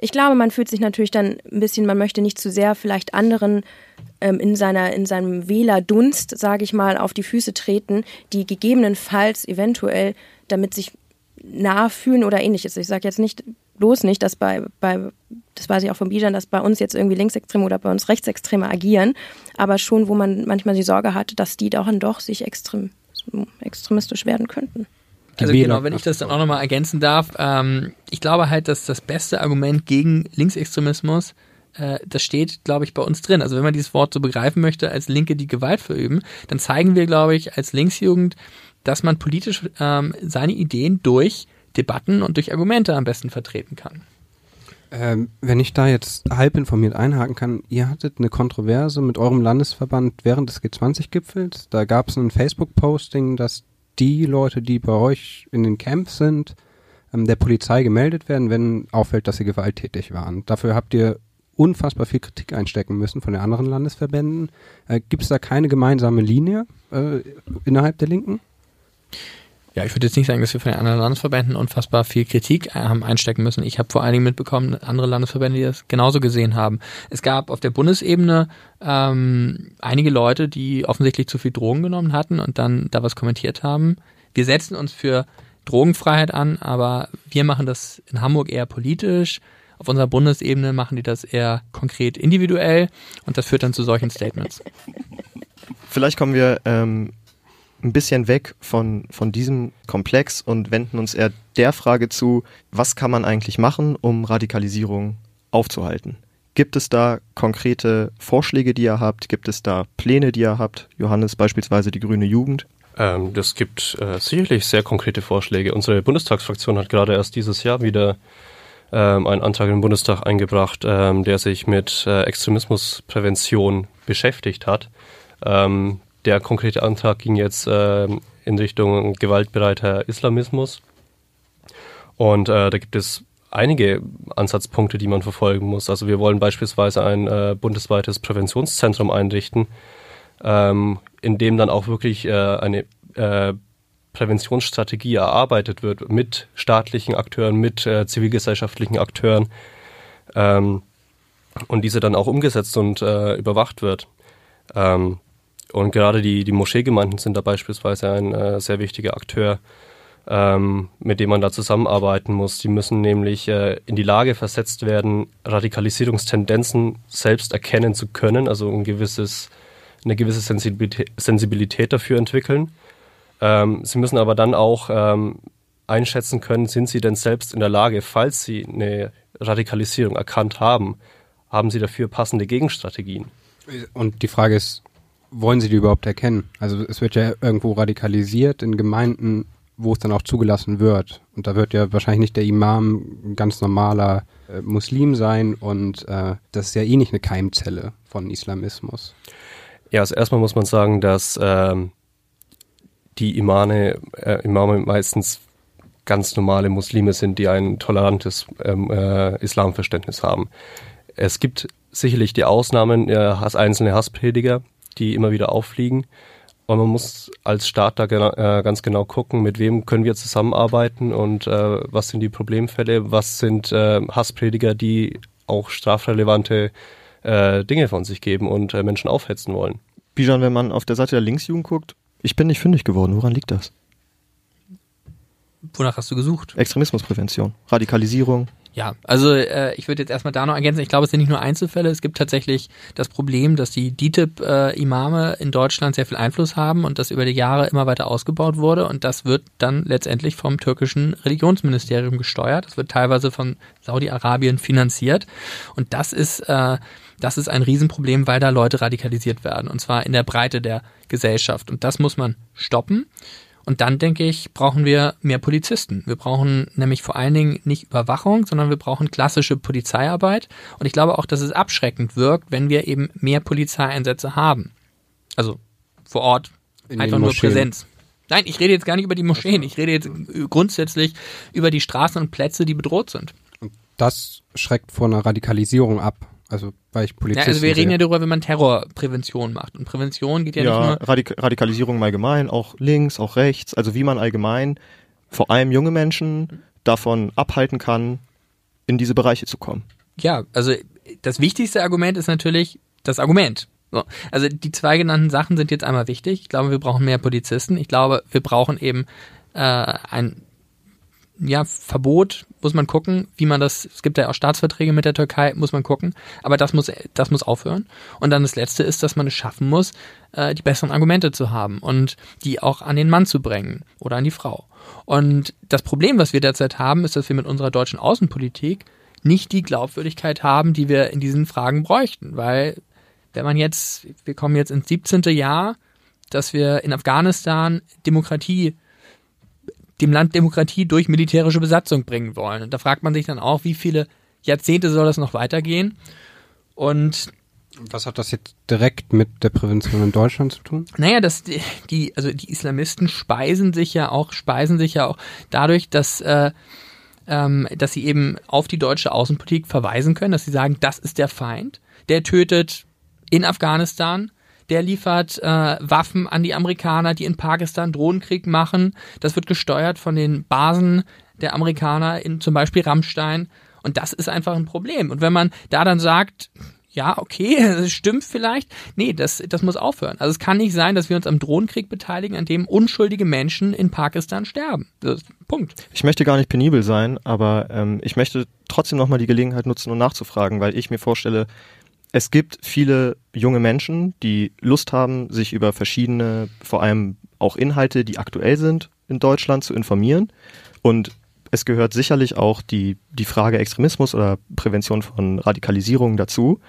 Ich glaube, man fühlt sich natürlich dann ein bisschen, man möchte nicht zu sehr vielleicht anderen ähm, in seiner in seinem Wählerdunst, sage ich mal, auf die Füße treten, die gegebenenfalls eventuell damit sich nahe fühlen oder ähnliches. Ich sage jetzt nicht bloß nicht, dass bei, bei das weiß ich auch von Bijan, dass bei uns jetzt irgendwie Linksextreme oder bei uns Rechtsextreme agieren, aber schon, wo man manchmal die Sorge hat, dass die dann doch sich extrem, extremistisch werden könnten. Also genau, wenn ich das dann auch nochmal ergänzen darf, ähm, ich glaube halt, dass das beste Argument gegen Linksextremismus äh, das steht, glaube ich, bei uns drin. Also wenn man dieses Wort so begreifen möchte, als Linke die Gewalt verüben, dann zeigen wir, glaube ich, als Linksjugend, dass man politisch ähm, seine Ideen durch Debatten und durch Argumente am besten vertreten kann. Ähm, wenn ich da jetzt halb informiert einhaken kann, ihr hattet eine Kontroverse mit eurem Landesverband während des G20-Gipfels. Da gab es ein Facebook-Posting, dass die Leute, die bei euch in den Camps sind, ähm, der Polizei gemeldet werden, wenn auffällt, dass sie gewalttätig waren. Dafür habt ihr unfassbar viel Kritik einstecken müssen von den anderen Landesverbänden. Äh, Gibt es da keine gemeinsame Linie äh, innerhalb der Linken? Ja, ich würde jetzt nicht sagen, dass wir von den anderen Landesverbänden unfassbar viel Kritik äh, haben einstecken müssen. Ich habe vor allen Dingen mitbekommen, andere Landesverbände, die das genauso gesehen haben. Es gab auf der Bundesebene ähm, einige Leute, die offensichtlich zu viel Drogen genommen hatten und dann da was kommentiert haben. Wir setzen uns für Drogenfreiheit an, aber wir machen das in Hamburg eher politisch. Auf unserer Bundesebene machen die das eher konkret individuell und das führt dann zu solchen Statements. Vielleicht kommen wir ähm, ein bisschen weg von, von diesem Komplex und wenden uns eher der Frage zu, was kann man eigentlich machen, um Radikalisierung aufzuhalten? Gibt es da konkrete Vorschläge, die ihr habt? Gibt es da Pläne, die ihr habt? Johannes, beispielsweise die Grüne Jugend? Ähm, das gibt äh, sicherlich sehr konkrete Vorschläge. Unsere Bundestagsfraktion hat gerade erst dieses Jahr wieder ähm, einen Antrag im Bundestag eingebracht, ähm, der sich mit äh, Extremismusprävention beschäftigt hat. Ähm, der konkrete Antrag ging jetzt äh, in Richtung gewaltbereiter Islamismus. Und äh, da gibt es einige Ansatzpunkte, die man verfolgen muss. Also wir wollen beispielsweise ein äh, bundesweites Präventionszentrum einrichten, ähm, in dem dann auch wirklich äh, eine äh, Präventionsstrategie erarbeitet wird mit staatlichen Akteuren, mit äh, zivilgesellschaftlichen Akteuren ähm, und diese dann auch umgesetzt und äh, überwacht wird. Ähm, und gerade die, die Moscheegemeinden sind da beispielsweise ein äh, sehr wichtiger Akteur, ähm, mit dem man da zusammenarbeiten muss. Die müssen nämlich äh, in die Lage versetzt werden, Radikalisierungstendenzen selbst erkennen zu können, also ein gewisses, eine gewisse Sensibilität, Sensibilität dafür entwickeln. Ähm, sie müssen aber dann auch ähm, einschätzen können, sind sie denn selbst in der Lage, falls sie eine Radikalisierung erkannt haben, haben sie dafür passende Gegenstrategien. Und die Frage ist, wollen sie die überhaupt erkennen? Also es wird ja irgendwo radikalisiert in Gemeinden, wo es dann auch zugelassen wird. Und da wird ja wahrscheinlich nicht der Imam ein ganz normaler äh, Muslim sein und äh, das ist ja eh nicht eine Keimzelle von Islamismus. Ja, also erstmal muss man sagen, dass ähm, die Imame, äh, Imame meistens ganz normale Muslime sind, die ein tolerantes ähm, äh, Islamverständnis haben. Es gibt sicherlich die Ausnahmen, äh, einzelne Hassprediger, die immer wieder auffliegen. Und man muss als Staat da gena äh, ganz genau gucken, mit wem können wir zusammenarbeiten und äh, was sind die Problemfälle, was sind äh, Hassprediger, die auch strafrelevante äh, Dinge von sich geben und äh, Menschen aufhetzen wollen. Bijan, wenn man auf der Seite der Linksjugend guckt, ich bin nicht fündig geworden. Woran liegt das? Wonach hast du gesucht? Extremismusprävention, Radikalisierung. Ja, also äh, ich würde jetzt erstmal da noch ergänzen, ich glaube, es sind nicht nur Einzelfälle, es gibt tatsächlich das Problem, dass die DITIB-Imame äh, in Deutschland sehr viel Einfluss haben und das über die Jahre immer weiter ausgebaut wurde und das wird dann letztendlich vom türkischen Religionsministerium gesteuert. Das wird teilweise von Saudi-Arabien finanziert und das ist, äh, das ist ein Riesenproblem, weil da Leute radikalisiert werden und zwar in der Breite der Gesellschaft und das muss man stoppen. Und dann denke ich, brauchen wir mehr Polizisten. Wir brauchen nämlich vor allen Dingen nicht Überwachung, sondern wir brauchen klassische Polizeiarbeit. Und ich glaube auch, dass es abschreckend wirkt, wenn wir eben mehr Polizeieinsätze haben. Also vor Ort In einfach nur Präsenz. Nein, ich rede jetzt gar nicht über die Moscheen. Ich rede jetzt grundsätzlich über die Straßen und Plätze, die bedroht sind. Und das schreckt vor einer Radikalisierung ab. Also weil ich Polizist ja, also wir reden ja darüber, wenn man Terrorprävention macht. Und Prävention geht ja, ja nicht nur. Radik Radikalisierung im Allgemeinen, auch links, auch rechts. Also wie man allgemein vor allem junge Menschen davon abhalten kann, in diese Bereiche zu kommen. Ja, also das wichtigste Argument ist natürlich das Argument. So. Also die zwei genannten Sachen sind jetzt einmal wichtig. Ich glaube, wir brauchen mehr Polizisten. Ich glaube, wir brauchen eben äh, ein ja, Verbot, muss man gucken, wie man das, es gibt ja auch Staatsverträge mit der Türkei, muss man gucken, aber das muss, das muss aufhören. Und dann das Letzte ist, dass man es schaffen muss, äh, die besseren Argumente zu haben und die auch an den Mann zu bringen oder an die Frau. Und das Problem, was wir derzeit haben, ist, dass wir mit unserer deutschen Außenpolitik nicht die Glaubwürdigkeit haben, die wir in diesen Fragen bräuchten, weil wenn man jetzt, wir kommen jetzt ins 17. Jahr, dass wir in Afghanistan Demokratie, dem Land Demokratie durch militärische Besatzung bringen wollen. Und da fragt man sich dann auch, wie viele Jahrzehnte soll das noch weitergehen? Und was hat das jetzt direkt mit der Prävention in Deutschland zu tun? Naja, dass die, die also die Islamisten speisen sich ja auch, speisen sich ja auch dadurch, dass äh, ähm, dass sie eben auf die deutsche Außenpolitik verweisen können, dass sie sagen, das ist der Feind, der tötet in Afghanistan, der liefert äh, Waffen an die Amerikaner, die in Pakistan Drohnenkrieg machen. Das wird gesteuert von den Basen der Amerikaner in zum Beispiel Rammstein. Und das ist einfach ein Problem. Und wenn man da dann sagt, ja, okay, das stimmt vielleicht. Nee, das, das muss aufhören. Also es kann nicht sein, dass wir uns am Drohnenkrieg beteiligen, an dem unschuldige Menschen in Pakistan sterben. Punkt. Ich möchte gar nicht penibel sein, aber ähm, ich möchte trotzdem nochmal die Gelegenheit nutzen, um nachzufragen, weil ich mir vorstelle, es gibt viele junge Menschen, die Lust haben, sich über verschiedene, vor allem auch Inhalte, die aktuell sind in Deutschland, zu informieren. Und es gehört sicherlich auch die, die Frage Extremismus oder Prävention von Radikalisierung dazu.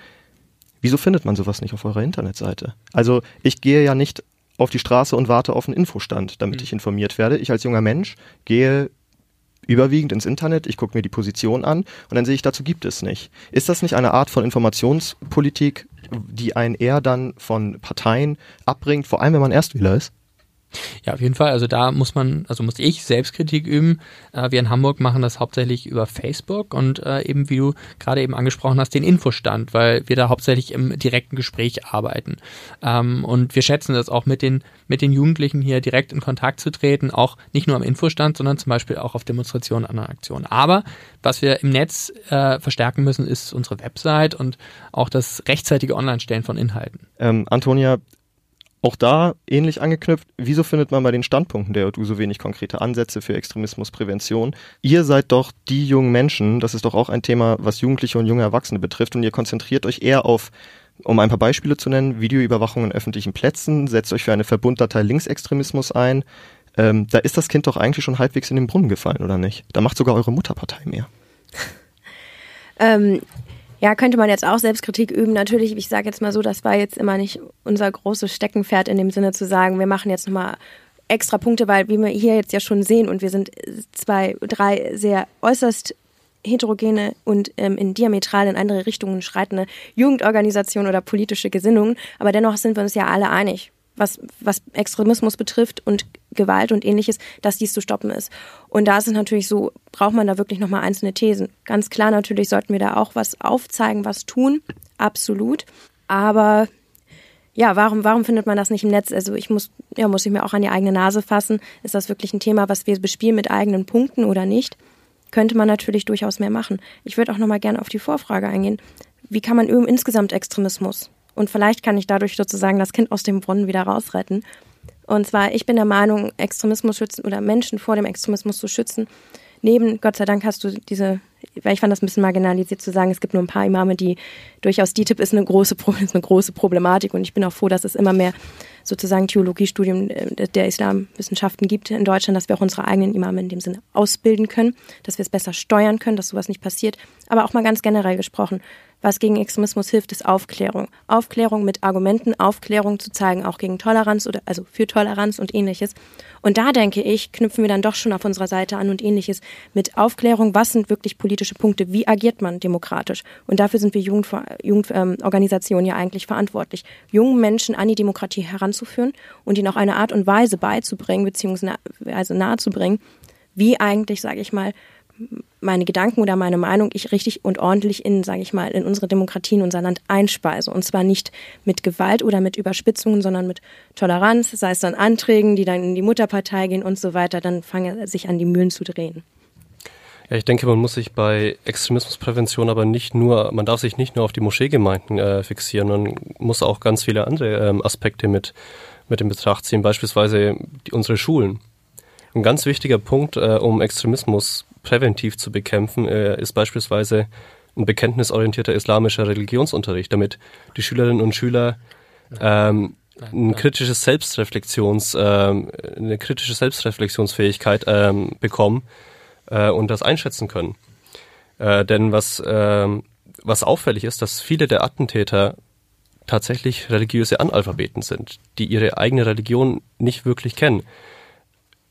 Wieso findet man sowas nicht auf eurer Internetseite? Also ich gehe ja nicht auf die Straße und warte auf einen Infostand, damit mhm. ich informiert werde. Ich als junger Mensch gehe überwiegend ins Internet, ich gucke mir die Position an und dann sehe ich, dazu gibt es nicht. Ist das nicht eine Art von Informationspolitik, die einen eher dann von Parteien abbringt, vor allem wenn man Erstwähler ist? Ja, auf jeden Fall. Also da muss man, also muss ich Selbstkritik üben. Äh, wir in Hamburg machen das hauptsächlich über Facebook und äh, eben, wie du gerade eben angesprochen hast, den Infostand, weil wir da hauptsächlich im direkten Gespräch arbeiten. Ähm, und wir schätzen das auch mit den, mit den Jugendlichen hier direkt in Kontakt zu treten, auch nicht nur am Infostand, sondern zum Beispiel auch auf Demonstrationen, anderen Aktionen. Aber was wir im Netz äh, verstärken müssen, ist unsere Website und auch das rechtzeitige Online-Stellen von Inhalten. Ähm, Antonia, auch da ähnlich angeknüpft, wieso findet man bei den Standpunkten der JU so wenig konkrete Ansätze für Extremismusprävention? Ihr seid doch die jungen Menschen, das ist doch auch ein Thema, was Jugendliche und junge Erwachsene betrifft und ihr konzentriert euch eher auf, um ein paar Beispiele zu nennen, Videoüberwachung in öffentlichen Plätzen, setzt euch für eine Verbunddatei Linksextremismus ein. Ähm, da ist das Kind doch eigentlich schon halbwegs in den Brunnen gefallen, oder nicht? Da macht sogar eure Mutterpartei mehr. ähm, ja, könnte man jetzt auch Selbstkritik üben. Natürlich, ich sage jetzt mal so, das war jetzt immer nicht unser großes Steckenpferd in dem Sinne zu sagen, wir machen jetzt nochmal extra Punkte, weil wie wir hier jetzt ja schon sehen und wir sind zwei, drei sehr äußerst heterogene und ähm, in diametral in andere Richtungen schreitende Jugendorganisationen oder politische Gesinnungen, aber dennoch sind wir uns ja alle einig was, was Extremismus betrifft und Gewalt und ähnliches, dass dies zu stoppen ist. Und da ist es natürlich so, braucht man da wirklich nochmal einzelne Thesen. Ganz klar, natürlich sollten wir da auch was aufzeigen, was tun. Absolut. Aber ja, warum, warum findet man das nicht im Netz? Also ich muss, ja, muss ich mir auch an die eigene Nase fassen. Ist das wirklich ein Thema, was wir bespielen mit eigenen Punkten oder nicht? Könnte man natürlich durchaus mehr machen. Ich würde auch nochmal gerne auf die Vorfrage eingehen. Wie kann man insgesamt Extremismus und vielleicht kann ich dadurch sozusagen das Kind aus dem Brunnen wieder rausretten. Und zwar, ich bin der Meinung, Extremismus schützen oder Menschen vor dem Extremismus zu schützen. Neben, Gott sei Dank hast du diese, weil ich fand das ein bisschen marginalisiert zu sagen, es gibt nur ein paar Imame, die durchaus DTIP ist eine große, ist eine große Problematik und ich bin auch froh, dass es immer mehr sozusagen Theologiestudien äh, der Islamwissenschaften gibt in Deutschland, dass wir auch unsere eigenen Imame in dem Sinne ausbilden können, dass wir es besser steuern können, dass sowas nicht passiert. Aber auch mal ganz generell gesprochen, was gegen Extremismus hilft, ist Aufklärung. Aufklärung mit Argumenten, Aufklärung zu zeigen, auch gegen Toleranz oder also für Toleranz und ähnliches. Und da denke ich, knüpfen wir dann doch schon auf unserer Seite an und ähnliches mit Aufklärung. Was sind wirklich politische Punkte? Wie agiert man demokratisch? Und dafür sind wir Jugendorganisationen ähm, ja eigentlich verantwortlich, jungen Menschen an die Demokratie heranzuführen und ihnen auch eine Art und Weise beizubringen, beziehungsweise also nahezubringen, wie eigentlich, sage ich mal, meine Gedanken oder meine Meinung ich richtig und ordentlich in, sage ich mal, in unsere Demokratie, in unser Land einspeise. Und zwar nicht mit Gewalt oder mit Überspitzungen, sondern mit Toleranz, sei es dann Anträgen, die dann in die Mutterpartei gehen und so weiter, dann fange sich an, die Mühlen zu drehen. Ja, ich denke, man muss sich bei Extremismusprävention aber nicht nur, man darf sich nicht nur auf die Moscheegemeinden äh, fixieren, man muss auch ganz viele andere ähm, Aspekte mit, mit in Betracht ziehen, beispielsweise die, unsere Schulen. Ein ganz wichtiger Punkt, äh, um Extremismus präventiv zu bekämpfen, äh, ist beispielsweise ein bekenntnisorientierter islamischer Religionsunterricht, damit die Schülerinnen und Schüler ähm, ein kritisches Selbstreflexions, ähm, eine kritische Selbstreflexionsfähigkeit ähm, bekommen äh, und das einschätzen können. Äh, denn was, ähm, was auffällig ist, dass viele der Attentäter tatsächlich religiöse Analphabeten sind, die ihre eigene Religion nicht wirklich kennen.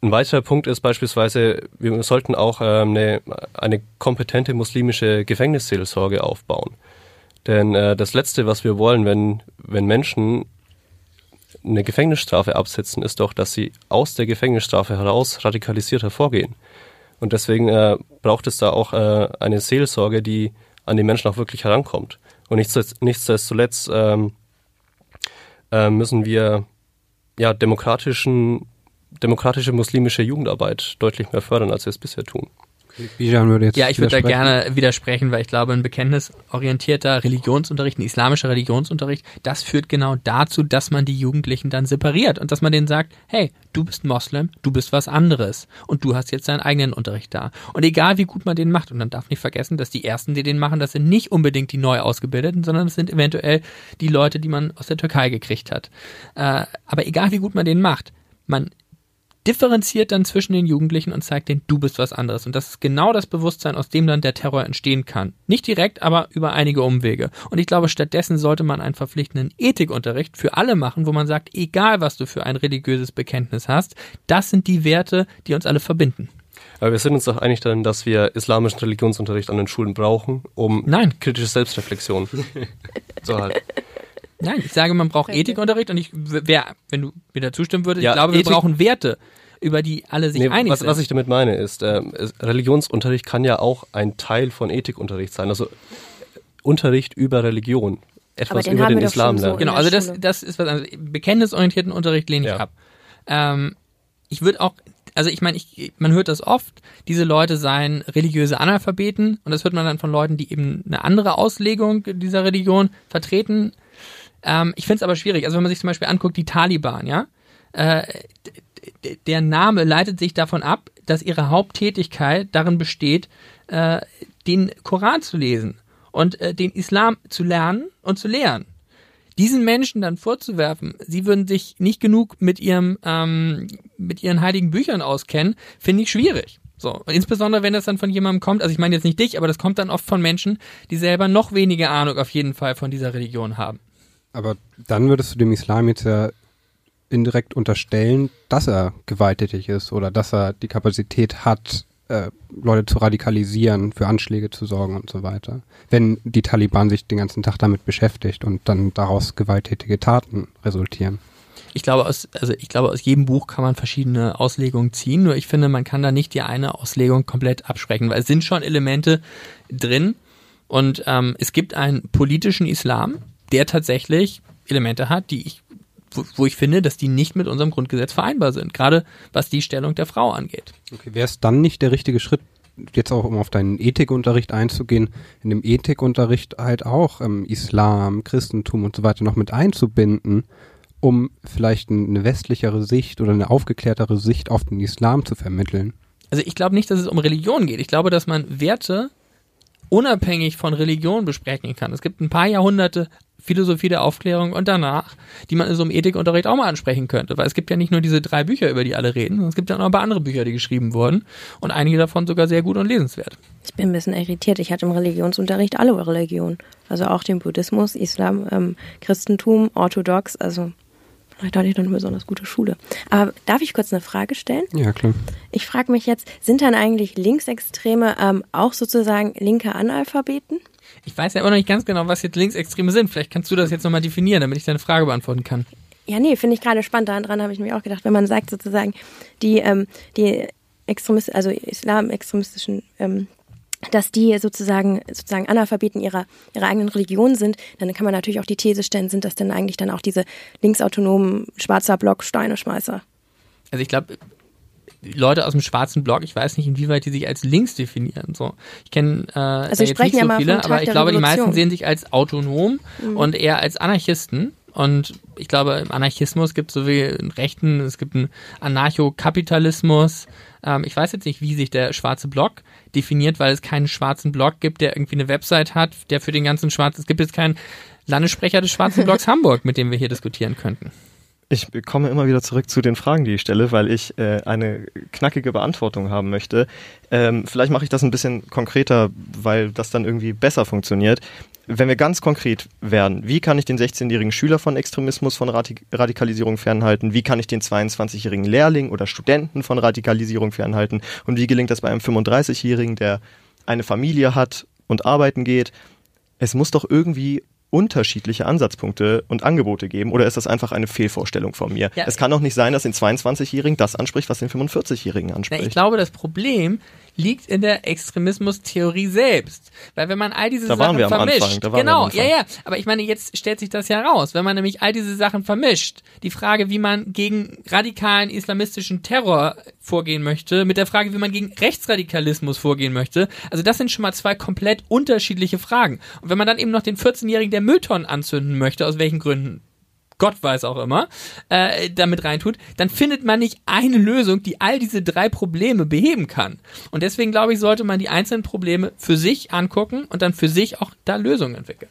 Ein weiterer Punkt ist beispielsweise, wir sollten auch ähm, eine, eine kompetente muslimische Gefängnisseelsorge aufbauen. Denn äh, das Letzte, was wir wollen, wenn, wenn Menschen eine Gefängnisstrafe absitzen, ist doch, dass sie aus der Gefängnisstrafe heraus radikalisiert hervorgehen. Und deswegen äh, braucht es da auch äh, eine Seelsorge, die an die Menschen auch wirklich herankommt. Und nichtsdestotrotz ähm, äh, müssen wir ja demokratischen, demokratische muslimische Jugendarbeit deutlich mehr fördern, als wir es bisher tun. Bijan würde jetzt ja, ich würde da gerne widersprechen, weil ich glaube, ein bekenntnisorientierter Religionsunterricht, ein islamischer Religionsunterricht, das führt genau dazu, dass man die Jugendlichen dann separiert und dass man denen sagt, hey, du bist Moslem, du bist was anderes und du hast jetzt deinen eigenen Unterricht da. Und egal wie gut man den macht, und man darf nicht vergessen, dass die ersten, die den machen, das sind nicht unbedingt die neu ausgebildeten, sondern das sind eventuell die Leute, die man aus der Türkei gekriegt hat. Äh, aber egal wie gut man den macht, man differenziert dann zwischen den Jugendlichen und zeigt denen, du bist was anderes. Und das ist genau das Bewusstsein, aus dem dann der Terror entstehen kann. Nicht direkt, aber über einige Umwege. Und ich glaube, stattdessen sollte man einen verpflichtenden Ethikunterricht für alle machen, wo man sagt, egal was du für ein religiöses Bekenntnis hast, das sind die Werte, die uns alle verbinden. Aber wir sind uns doch einig darin, dass wir islamischen Religionsunterricht an den Schulen brauchen, um Nein. kritische Selbstreflexion zu halten. Nein, ich sage, man braucht Ethikunterricht und ich, wer, wenn du mir da zustimmen würdest, ja, ich glaube, wir Ethik brauchen Werte, über die alle sich nee, einig was, sind. Was ich damit meine ist, äh, Religionsunterricht kann ja auch ein Teil von Ethikunterricht sein. Also Unterricht über Religion. Etwas den über den Islam lernen. So genau, also das, das ist was anderes. Bekenntnisorientierten Unterricht lehne ich ja. ab. Ähm, ich würde auch, also ich meine, ich, man hört das oft, diese Leute seien religiöse Analphabeten und das hört man dann von Leuten, die eben eine andere Auslegung dieser Religion vertreten. Ähm, ich finde es aber schwierig. Also wenn man sich zum Beispiel anguckt, die Taliban, ja, äh, der Name leitet sich davon ab, dass ihre Haupttätigkeit darin besteht, äh, den Koran zu lesen und äh, den Islam zu lernen und zu lehren. Diesen Menschen dann vorzuwerfen, sie würden sich nicht genug mit ihrem ähm, mit ihren heiligen Büchern auskennen, finde ich schwierig. So, insbesondere wenn das dann von jemandem kommt, also ich meine jetzt nicht dich, aber das kommt dann oft von Menschen, die selber noch weniger Ahnung auf jeden Fall von dieser Religion haben. Aber dann würdest du dem Islam jetzt ja indirekt unterstellen, dass er gewalttätig ist oder dass er die Kapazität hat, äh, Leute zu radikalisieren, für Anschläge zu sorgen und so weiter. Wenn die Taliban sich den ganzen Tag damit beschäftigt und dann daraus gewalttätige Taten resultieren. Ich glaube, aus, also ich glaube, aus jedem Buch kann man verschiedene Auslegungen ziehen, nur ich finde, man kann da nicht die eine Auslegung komplett absprechen, weil es sind schon Elemente drin und ähm, es gibt einen politischen Islam, der tatsächlich Elemente hat, die ich, wo, wo ich finde, dass die nicht mit unserem Grundgesetz vereinbar sind, gerade was die Stellung der Frau angeht. Okay, wäre es dann nicht der richtige Schritt, jetzt auch um auf deinen Ethikunterricht einzugehen, in dem Ethikunterricht halt auch ähm, Islam, Christentum und so weiter noch mit einzubinden, um vielleicht eine westlichere Sicht oder eine aufgeklärtere Sicht auf den Islam zu vermitteln? Also ich glaube nicht, dass es um Religion geht. Ich glaube, dass man Werte unabhängig von Religion besprechen kann. Es gibt ein paar Jahrhunderte Philosophie der Aufklärung und danach, die man in so einem Ethikunterricht auch mal ansprechen könnte. Weil es gibt ja nicht nur diese drei Bücher, über die alle reden, sondern es gibt ja noch ein paar andere Bücher, die geschrieben wurden und einige davon sogar sehr gut und lesenswert. Ich bin ein bisschen irritiert. Ich hatte im Religionsunterricht alle Religionen. Also auch den Buddhismus, Islam, ähm, Christentum, Orthodox, also Vielleicht hatte ich dann eine besonders gute Schule. Aber darf ich kurz eine Frage stellen? Ja, klar. Ich frage mich jetzt, sind dann eigentlich Linksextreme ähm, auch sozusagen linke Analphabeten? Ich weiß ja immer noch nicht ganz genau, was jetzt Linksextreme sind. Vielleicht kannst du das jetzt nochmal definieren, damit ich deine Frage beantworten kann. Ja, nee, finde ich gerade spannend. Daran habe ich mir auch gedacht, wenn man sagt sozusagen, die, ähm, die Extremisten, also islamextremistischen ähm, dass die sozusagen sozusagen Analphabeten ihrer ihrer eigenen Religion sind, dann kann man natürlich auch die These stellen, sind das denn eigentlich dann auch diese linksautonomen schwarzer Block Steineschmeißer? Also ich glaube, Leute aus dem schwarzen Block, ich weiß nicht, inwieweit die sich als links definieren. So, ich kenne äh, Also jetzt nicht ja so mal viele, aber ich glaube, die meisten Revolution. sehen sich als autonom Mhm. und eher als Anarchisten. Und ich glaube, im Anarchismus gibt es so wie einen Rechten, es gibt einen Anarchokapitalismus. Ähm, ich weiß jetzt nicht, wie sich der schwarze Block definiert, weil es keinen schwarzen Block gibt, der irgendwie eine Website hat, der für den ganzen schwarzen, es gibt jetzt keinen Landessprecher des schwarzen Blocks Hamburg, mit dem wir hier diskutieren könnten. Ich komme immer wieder zurück zu den Fragen, die ich stelle, weil ich äh, eine knackige Beantwortung haben möchte. Ähm, vielleicht mache ich das ein bisschen konkreter, weil das dann irgendwie besser funktioniert. Wenn wir ganz konkret werden, wie kann ich den 16-jährigen Schüler von Extremismus, von Radik Radikalisierung fernhalten? Wie kann ich den 22-jährigen Lehrling oder Studenten von Radikalisierung fernhalten? Und wie gelingt das bei einem 35-jährigen, der eine Familie hat und arbeiten geht? Es muss doch irgendwie unterschiedliche Ansatzpunkte und Angebote geben oder ist das einfach eine Fehlvorstellung von mir? Ja. Es kann doch nicht sein, dass den 22-Jährigen das anspricht, was den 45-Jährigen Na, anspricht. ich glaube, das Problem liegt in der Extremismustheorie selbst. Weil wenn man all diese Da waren Sachen vermischt, Anfang, da waren wir genau, am Anfang. ja, ja, aber ich meine, jetzt stellt sich das ja raus, wenn man nämlich all diese Sachen vermischt, die Frage, wie man gegen radikalen islamistischen Terror vorgehen möchte, mit der Frage, wie man gegen Rechtsradikalismus vorgehen möchte, also das sind schon mal zwei komplett unterschiedliche Fragen. Und wenn man dann eben noch den 14-Jährigen, der Mülltonnen anzünden möchte, aus welchen Gründen Gott weiß auch immer, äh, damit reintut, dann findet man nicht eine Lösung, die all diese drei Probleme beheben kann. Und deswegen glaube ich, sollte man die einzelnen Probleme für sich angucken und dann für sich auch da Lösungen entwickeln.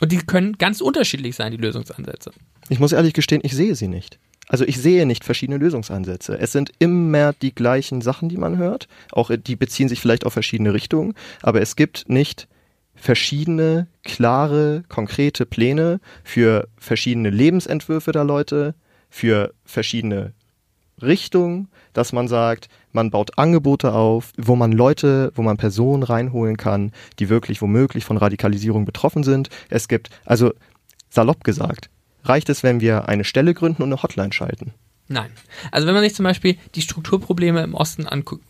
Und die können ganz unterschiedlich sein, die Lösungsansätze. Ich muss ehrlich gestehen, ich sehe sie nicht. Also ich sehe nicht verschiedene Lösungsansätze. Es sind immer die gleichen Sachen, die man hört. Auch äh, die beziehen sich vielleicht auf verschiedene Richtungen, aber es gibt nicht verschiedene, klare, konkrete Pläne für verschiedene Lebensentwürfe der Leute, für verschiedene Richtungen, dass man sagt, man baut Angebote auf, wo man Leute, wo man Personen reinholen kann, die wirklich womöglich von Radikalisierung betroffen sind. Es gibt, also salopp gesagt, reicht es, wenn wir eine Stelle gründen und eine Hotline schalten. Nein. Also wenn man sich zum Beispiel die Strukturprobleme im Osten anguckt,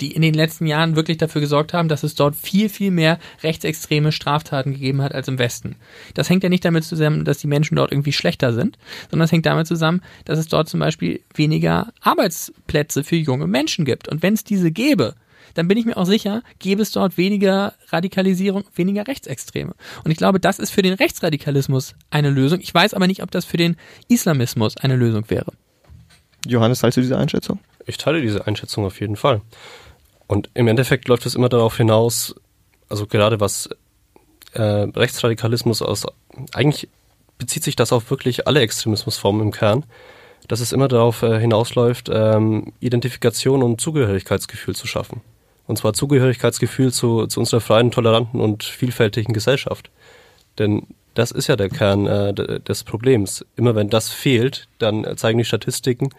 die in den letzten Jahren wirklich dafür gesorgt haben, dass es dort viel, viel mehr rechtsextreme Straftaten gegeben hat als im Westen. Das hängt ja nicht damit zusammen, dass die Menschen dort irgendwie schlechter sind, sondern es hängt damit zusammen, dass es dort zum Beispiel weniger Arbeitsplätze für junge Menschen gibt. Und wenn es diese gäbe, dann bin ich mir auch sicher, gäbe es dort weniger Radikalisierung, weniger Rechtsextreme. Und ich glaube, das ist für den Rechtsradikalismus eine Lösung. Ich weiß aber nicht, ob das für den Islamismus eine Lösung wäre. Johannes, teilst du diese Einschätzung? Ich teile diese Einschätzung auf jeden Fall. Und im Endeffekt läuft es immer darauf hinaus, also gerade was äh, Rechtsradikalismus aus, eigentlich bezieht sich das auf wirklich alle Extremismusformen im Kern, dass es immer darauf äh, hinausläuft, ähm, Identifikation und Zugehörigkeitsgefühl zu schaffen. Und zwar Zugehörigkeitsgefühl zu, zu unserer freien, toleranten und vielfältigen Gesellschaft. Denn das ist ja der Kern äh, des Problems. Immer wenn das fehlt, dann zeigen die Statistiken,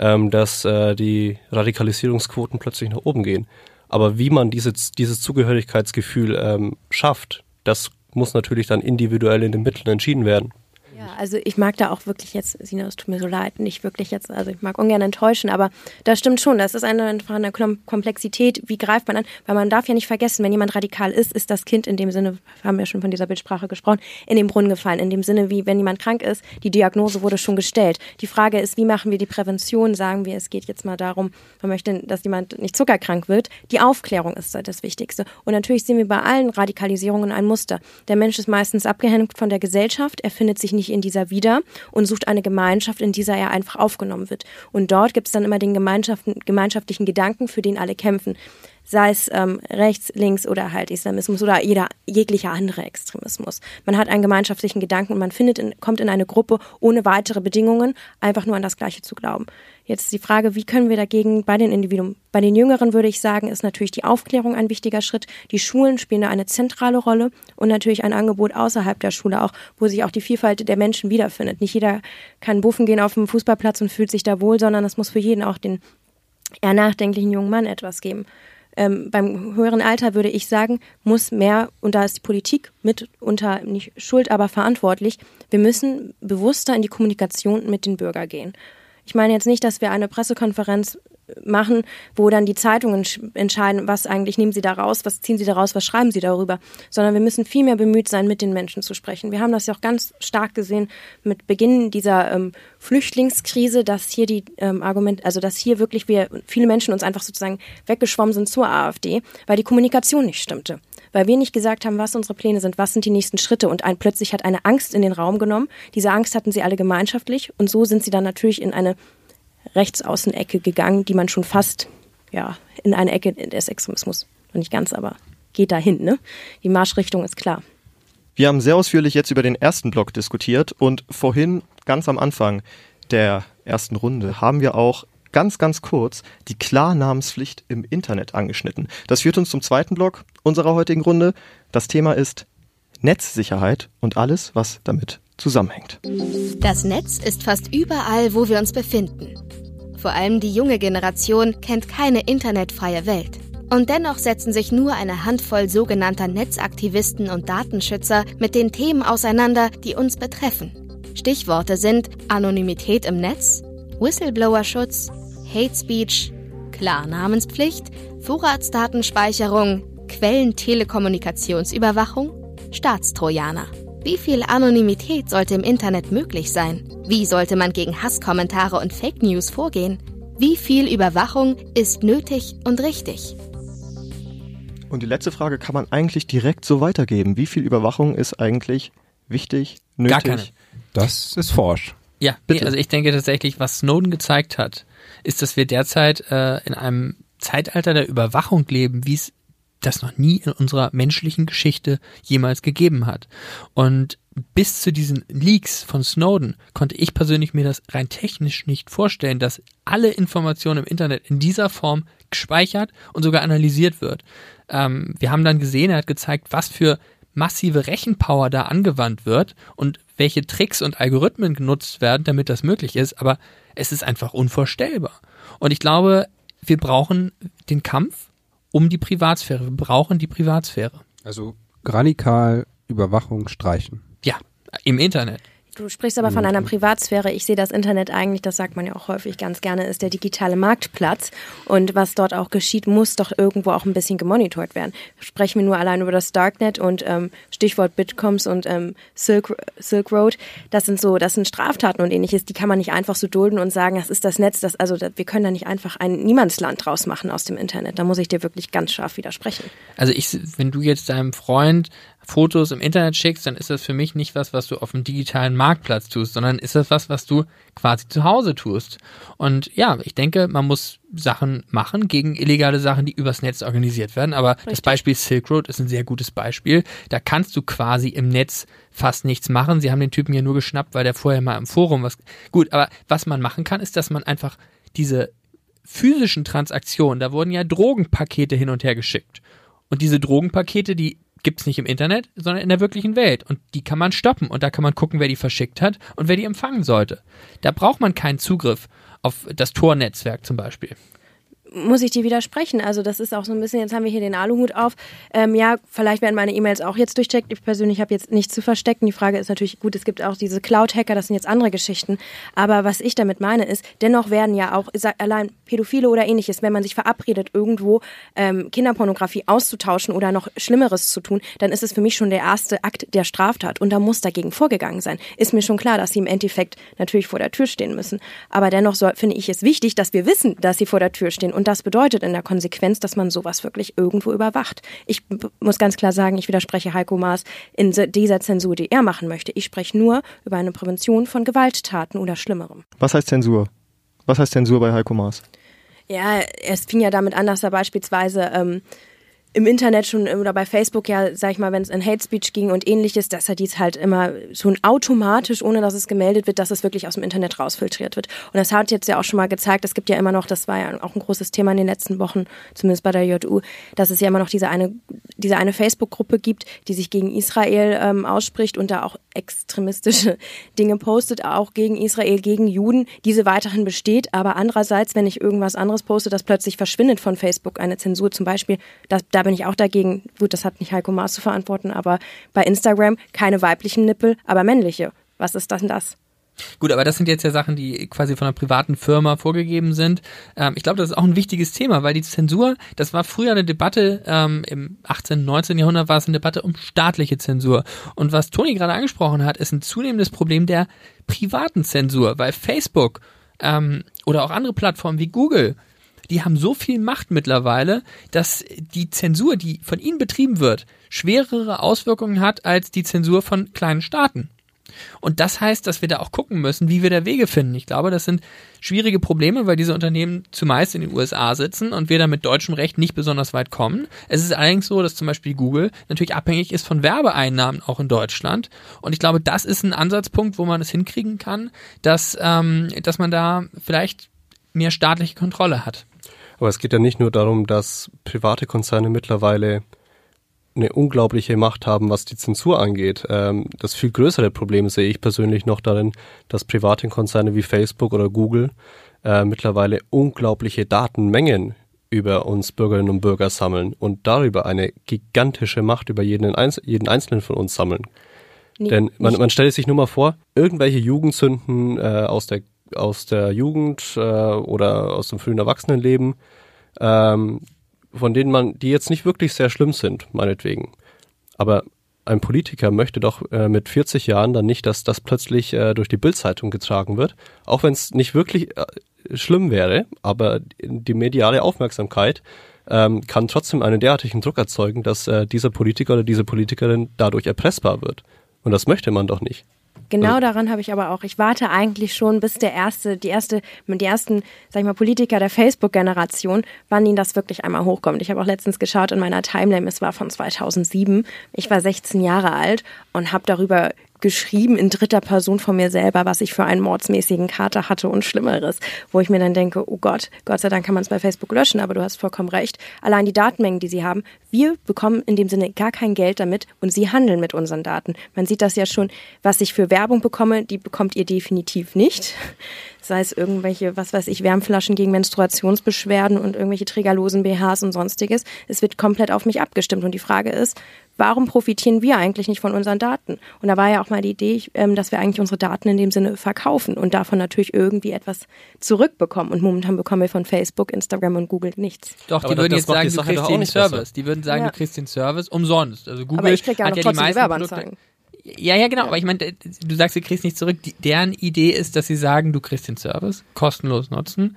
ähm, dass äh, die Radikalisierungsquoten plötzlich nach oben gehen. Aber wie man diese, dieses Zugehörigkeitsgefühl ähm, schafft, das muss natürlich dann individuell in den Mitteln entschieden werden. Ja, also ich mag da auch wirklich jetzt, Sina, es tut mir so leid, nicht wirklich jetzt, also ich mag ungern enttäuschen, aber das stimmt schon, das ist eine, einfach eine Kom- Komplexität, wie greift man an, weil man darf ja nicht vergessen, wenn jemand radikal ist, ist das Kind in dem Sinne, haben wir schon von dieser Bildsprache gesprochen, in den Brunnen gefallen, in dem Sinne, wie wenn jemand krank ist, die Diagnose wurde schon gestellt. Die Frage ist, wie machen wir die Prävention, sagen wir, es geht jetzt mal darum, man möchte, dass jemand nicht zuckerkrank wird, die Aufklärung ist da das Wichtigste. Und natürlich sehen wir bei allen Radikalisierungen ein Muster. Der Mensch ist meistens abgehängt von der Gesellschaft, er findet sich nicht in dieser wieder und sucht eine Gemeinschaft, in dieser er einfach aufgenommen wird. Und dort gibt es dann immer den gemeinschaftlichen Gedanken, für den alle kämpfen. Sei es ähm, rechts, links oder halt Islamismus oder jeder jeglicher andere Extremismus. Man hat einen gemeinschaftlichen Gedanken und man findet in, kommt in eine Gruppe ohne weitere Bedingungen, einfach nur an das Gleiche zu glauben. Jetzt ist die Frage, wie können wir dagegen bei den Individuen, bei den Jüngeren würde ich sagen, ist natürlich die Aufklärung ein wichtiger Schritt. Die Schulen spielen da eine zentrale Rolle und natürlich ein Angebot außerhalb der Schule auch, wo sich auch die Vielfalt der Menschen wiederfindet. Nicht jeder kann buffen gehen auf dem Fußballplatz und fühlt sich da wohl, sondern es muss für jeden auch den eher nachdenklichen jungen Mann etwas geben. Ähm, beim höheren Alter würde ich sagen, muss mehr, und da ist die Politik mit unter nicht schuld, aber verantwortlich, wir müssen bewusster in die Kommunikation mit den Bürgern gehen. Ich meine jetzt nicht, dass wir eine Pressekonferenz machen, wo dann die Zeitungen entscheiden, was eigentlich nehmen sie da raus, was ziehen sie da raus, was schreiben sie darüber, sondern wir müssen viel mehr bemüht sein, mit den Menschen zu sprechen. Wir haben das ja auch ganz stark gesehen mit Beginn dieser ähm, Flüchtlingskrise, dass hier die ähm, Argument, also dass hier wirklich wir viele Menschen uns einfach sozusagen weggeschwommen sind zur AfD, weil die Kommunikation nicht stimmte weil wir nicht gesagt haben, was unsere Pläne sind, was sind die nächsten Schritte und ein, plötzlich hat eine Angst in den Raum genommen. Diese Angst hatten sie alle gemeinschaftlich und so sind sie dann natürlich in eine Rechtsaußenecke gegangen, die man schon fast ja, in eine Ecke des Extremismus, noch nicht ganz, aber geht dahin. Ne? Die Marschrichtung ist klar. Wir haben sehr ausführlich jetzt über den ersten Block diskutiert und vorhin, ganz am Anfang der ersten Runde, haben wir auch ganz, ganz kurz die Klarnamenspflicht im Internet angeschnitten. Das führt uns zum zweiten Block unserer heutigen Runde. Das Thema ist Netzsicherheit und alles, was damit zusammenhängt. Das Netz ist fast überall, wo wir uns befinden. Vor allem die junge Generation kennt keine internetfreie Welt. Und dennoch setzen sich nur eine Handvoll sogenannter Netzaktivisten und Datenschützer mit den Themen auseinander, die uns betreffen. Stichworte sind Anonymität im Netz, Whistleblower-Schutz, Hate Speech, Klarnamenspflicht, Vorratsdatenspeicherung, Quellentelekommunikationsüberwachung, Staatstrojaner. Wie viel Anonymität sollte im Internet möglich sein? Wie sollte man gegen Hasskommentare und Fake News vorgehen? Wie viel Überwachung ist nötig und richtig? Und die letzte Frage kann man eigentlich direkt so weitergeben. Wie viel Überwachung ist eigentlich wichtig, nötig? Gar keine. Das ist forsch. Ja, nee, also ich denke tatsächlich, was Snowden gezeigt hat, ist, dass wir derzeit äh, in einem Zeitalter der Überwachung leben, wie es das noch nie in unserer menschlichen Geschichte jemals gegeben hat. Und bis zu diesen Leaks von Snowden konnte ich persönlich mir das rein technisch nicht vorstellen, dass alle Informationen im Internet in dieser Form gespeichert und sogar analysiert wird. Ähm, wir haben dann gesehen, er hat gezeigt, was für massive Rechenpower da angewandt wird und welche Tricks und Algorithmen genutzt werden, damit das möglich ist, aber es ist einfach unvorstellbar. Und ich glaube, wir brauchen den Kampf um die Privatsphäre. Wir brauchen die Privatsphäre. Also radikal Überwachung streichen. Ja, im Internet. Du sprichst aber von einer Privatsphäre. Ich sehe das Internet eigentlich, das sagt man ja auch häufig ganz gerne, ist der digitale Marktplatz. Und was dort auch geschieht, muss doch irgendwo auch ein bisschen gemonitort werden. Sprechen wir nur allein über das Darknet und ähm, Stichwort Bitcoms und ähm, Silk, Silk Road. Das sind so, das sind Straftaten und ähnliches. Die kann man nicht einfach so dulden und sagen, das ist das Netz. Das, also wir können da nicht einfach ein Niemandsland draus machen aus dem Internet. Da muss ich dir wirklich ganz scharf widersprechen. Also ich, wenn du jetzt deinem Freund Fotos im Internet schickst, dann ist das für mich nicht was, was du auf dem digitalen Marktplatz tust, sondern ist das was, was du quasi zu Hause tust. Und ja, ich denke, man muss Sachen machen gegen illegale Sachen, die übers Netz organisiert werden. Aber Richtig. das Beispiel Silk Road ist ein sehr gutes Beispiel. Da kannst du quasi im Netz fast nichts machen. Sie haben den Typen ja nur geschnappt, weil der vorher mal im Forum was. Gut, aber was man machen kann, ist, dass man einfach diese physischen Transaktionen, da wurden ja Drogenpakete hin und her geschickt. Und diese Drogenpakete, die gibt es nicht im Internet, sondern in der wirklichen Welt. Und die kann man stoppen und da kann man gucken, wer die verschickt hat und wer die empfangen sollte. Da braucht man keinen Zugriff auf das Tor-Netzwerk zum Beispiel muss ich dir widersprechen. Also das ist auch so ein bisschen, jetzt haben wir hier den Aluhut auf. Ähm, ja, vielleicht werden meine E-Mails auch jetzt durchcheckt. Ich persönlich habe jetzt nichts zu verstecken. Die Frage ist natürlich, gut, es gibt auch diese Cloud-Hacker, das sind jetzt andere Geschichten. Aber was ich damit meine ist, dennoch werden ja auch allein Pädophile oder ähnliches, wenn man sich verabredet, irgendwo ähm, Kinderpornografie auszutauschen oder noch Schlimmeres zu tun, dann ist es für mich schon der erste Akt der Straftat. Und da muss dagegen vorgegangen sein. Ist mir schon klar, dass sie im Endeffekt natürlich vor der Tür stehen müssen. Aber dennoch soll, finde ich es wichtig, dass wir wissen, dass sie vor der Tür stehen und das bedeutet in der Konsequenz, dass man sowas wirklich irgendwo überwacht. Ich muss ganz klar sagen, ich widerspreche Heiko Maas in dieser Zensur, die er machen möchte. Ich spreche nur über eine Prävention von Gewalttaten oder Schlimmerem. Was heißt Zensur? Was heißt Zensur bei Heiko Maas? Ja, es fing ja damit an, dass er beispielsweise ähm, im Internet schon oder bei Facebook ja, sag ich mal, wenn es in Hate Speech ging und ähnliches, dass er dies halt immer schon automatisch, ohne dass es gemeldet wird, dass es wirklich aus dem Internet rausfiltriert wird. Und das hat jetzt ja auch schon mal gezeigt, es gibt ja immer noch, das war ja auch ein großes Thema in den letzten Wochen, zumindest bei der JU, dass es ja immer noch diese eine, diese eine Facebook-Gruppe gibt, die sich gegen Israel ähm, ausspricht und da auch extremistische Dinge postet, auch gegen Israel, gegen Juden, diese weiterhin besteht. Aber andererseits, wenn ich irgendwas anderes poste, das plötzlich verschwindet von Facebook, eine Zensur zum Beispiel, das, da bin ich auch dagegen. Gut, das hat nicht Heiko Maas zu verantworten, aber bei Instagram keine weiblichen Nippel, aber männliche. Was ist das denn das? Gut, aber das sind jetzt ja Sachen, die quasi von einer privaten Firma vorgegeben sind. Ähm, ich glaube, das ist auch ein wichtiges Thema, weil die Zensur, das war früher eine Debatte, ähm, im 18., 19. Jahrhundert war es eine Debatte um staatliche Zensur. Und was Toni gerade angesprochen hat, ist ein zunehmendes Problem der privaten Zensur, weil Facebook ähm, oder auch andere Plattformen wie Google, die haben so viel Macht mittlerweile, dass die Zensur, die von ihnen betrieben wird, schwerere Auswirkungen hat als die Zensur von kleinen Staaten. Und das heißt, dass wir da auch gucken müssen, wie wir da Wege finden. Ich glaube, das sind schwierige Probleme, weil diese Unternehmen zumeist in den USA sitzen und wir da mit deutschem Recht nicht besonders weit kommen. Es ist allerdings so, dass zum Beispiel Google natürlich abhängig ist von Werbeeinnahmen auch in Deutschland. Und ich glaube, das ist ein Ansatzpunkt, wo man es hinkriegen kann, dass, ähm, dass man da vielleicht mehr staatliche Kontrolle hat. Aber es geht ja nicht nur darum, dass private Konzerne mittlerweile eine unglaubliche Macht haben, was die Zensur angeht. Ähm, das viel größere Problem sehe ich persönlich noch darin, dass private Konzerne wie Facebook oder Google äh, mittlerweile unglaubliche Datenmengen über uns Bürgerinnen und Bürger sammeln und darüber eine gigantische Macht über jeden, jeden Einzelnen von uns sammeln. Nee, Denn man, man stellt sich nur mal vor, irgendwelche Jugendsünden äh, aus, der, aus der Jugend äh, oder aus dem frühen Erwachsenenleben, ähm, von denen man, die jetzt nicht wirklich sehr schlimm sind, meinetwegen. Aber ein Politiker möchte doch äh, mit 40 Jahren dann nicht, dass das plötzlich äh, durch die Bildzeitung getragen wird, auch wenn es nicht wirklich äh, schlimm wäre, aber die mediale Aufmerksamkeit ähm, kann trotzdem einen derartigen Druck erzeugen, dass äh, dieser Politiker oder diese Politikerin dadurch erpressbar wird. Und das möchte man doch nicht. Genau also, daran habe ich aber auch. Ich warte eigentlich schon, bis der erste, die erste, die ersten, sag ich mal, Politiker der Facebook-Generation, wann ihnen das wirklich einmal hochkommt. Ich habe auch letztens geschaut in meiner Timeline, es war von 2007. Ich war 16 Jahre alt und habe darüber geschrieben in dritter Person von mir selber, was ich für einen mordsmäßigen Kater hatte und Schlimmeres, wo ich mir dann denke, oh Gott, Gott sei Dank kann man es bei Facebook löschen, aber du hast vollkommen recht. Allein die Datenmengen, die sie haben, wir bekommen in dem Sinne gar kein Geld damit und sie handeln mit unseren Daten. Man sieht das ja schon, was ich für Werbung bekomme, die bekommt ihr definitiv nicht sei es irgendwelche, was weiß ich, Wärmflaschen gegen Menstruationsbeschwerden und irgendwelche trägerlosen BHs und sonstiges. Es wird komplett auf mich abgestimmt. Und die Frage ist, warum profitieren wir eigentlich nicht von unseren Daten? Und da war ja auch mal die Idee, ähm, dass wir eigentlich unsere Daten in dem Sinne verkaufen und davon natürlich irgendwie etwas zurückbekommen. Und momentan bekommen wir von Facebook, Instagram und Google nichts. Doch, die würden jetzt sagen, du kriegst den Service. Besser. Die würden sagen, ja. du kriegst den Service umsonst. Also Google Aber ich krieg ja hat noch ja die meisten Werbeanzeigen. Ja, ja, genau. Aber ich meine, du sagst, du kriegst nicht zurück. Die, deren Idee ist, dass sie sagen, du kriegst den Service kostenlos nutzen.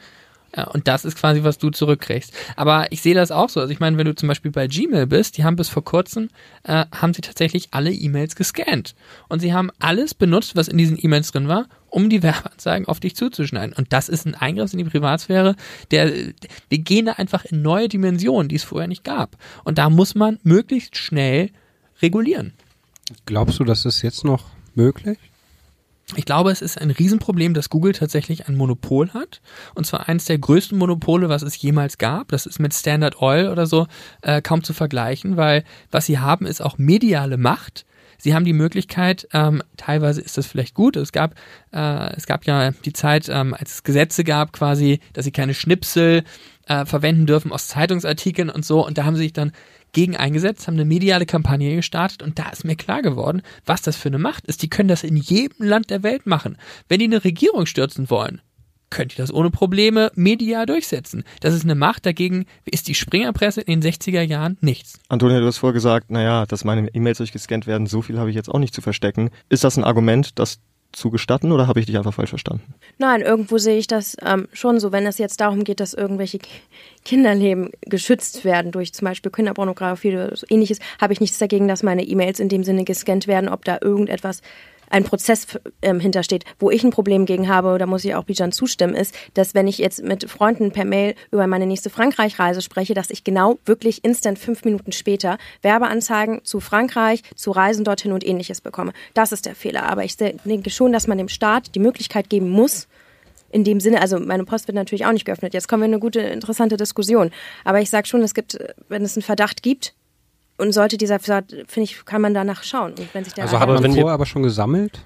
Und das ist quasi, was du zurückkriegst. Aber ich sehe das auch so. Also ich meine, wenn du zum Beispiel bei Gmail bist, die haben bis vor kurzem, äh, haben sie tatsächlich alle E-Mails gescannt. Und sie haben alles benutzt, was in diesen E-Mails drin war, um die Werbeanzeigen auf dich zuzuschneiden. Und das ist ein Eingriff in die Privatsphäre, der, wir gehen da einfach in neue Dimensionen, die es vorher nicht gab. Und da muss man möglichst schnell regulieren. Glaubst du, das ist jetzt noch möglich? Ich glaube, es ist ein Riesenproblem, dass Google tatsächlich ein Monopol hat. Und zwar eines der größten Monopole, was es jemals gab. Das ist mit Standard Oil oder so äh, kaum zu vergleichen, weil was sie haben, ist auch mediale Macht. Sie haben die Möglichkeit, ähm, teilweise ist das vielleicht gut. Es gab, äh, es gab ja die Zeit, ähm, als es Gesetze gab, quasi, dass sie keine Schnipsel äh, verwenden dürfen aus Zeitungsartikeln und so. Und da haben sie sich dann gegen eingesetzt, haben eine mediale Kampagne gestartet und da ist mir klar geworden, was das für eine Macht ist. Die können das in jedem Land der Welt machen. Wenn die eine Regierung stürzen wollen, könnt ihr das ohne Probleme medial durchsetzen. Das ist eine Macht, dagegen ist die Springerpresse in den 60er Jahren nichts. Antonia, du hast vorher gesagt, naja, dass meine E-Mails durchgescannt werden, so viel habe ich jetzt auch nicht zu verstecken. Ist das ein Argument, das zu gestatten oder habe ich dich einfach falsch verstanden? Nein, irgendwo sehe ich das ähm, schon so, wenn es jetzt darum geht, dass irgendwelche Kinderleben geschützt werden durch zum Beispiel Kinderpornografie oder so ähnliches, habe ich nichts dagegen, dass meine E-Mails in dem Sinne gescannt werden, ob da irgendetwas ein Prozess ähm, hintersteht. Wo ich ein Problem gegen habe, da muss ich auch Bijan zustimmen, ist, dass wenn ich jetzt mit Freunden per Mail über meine nächste Frankreich-Reise spreche, dass ich genau wirklich instant fünf Minuten später Werbeanzeigen zu Frankreich, zu Reisen dorthin und ähnliches bekomme. Das ist der Fehler. Aber ich denke schon, dass man dem Staat die Möglichkeit geben muss, in dem Sinne, also meine Post wird natürlich auch nicht geöffnet. Jetzt kommen wir in eine gute, interessante Diskussion. Aber ich sage schon, es gibt, wenn es einen Verdacht gibt, und sollte dieser, finde ich, kann man danach schauen. Und wenn sich der also hat man vorher aber schon gesammelt?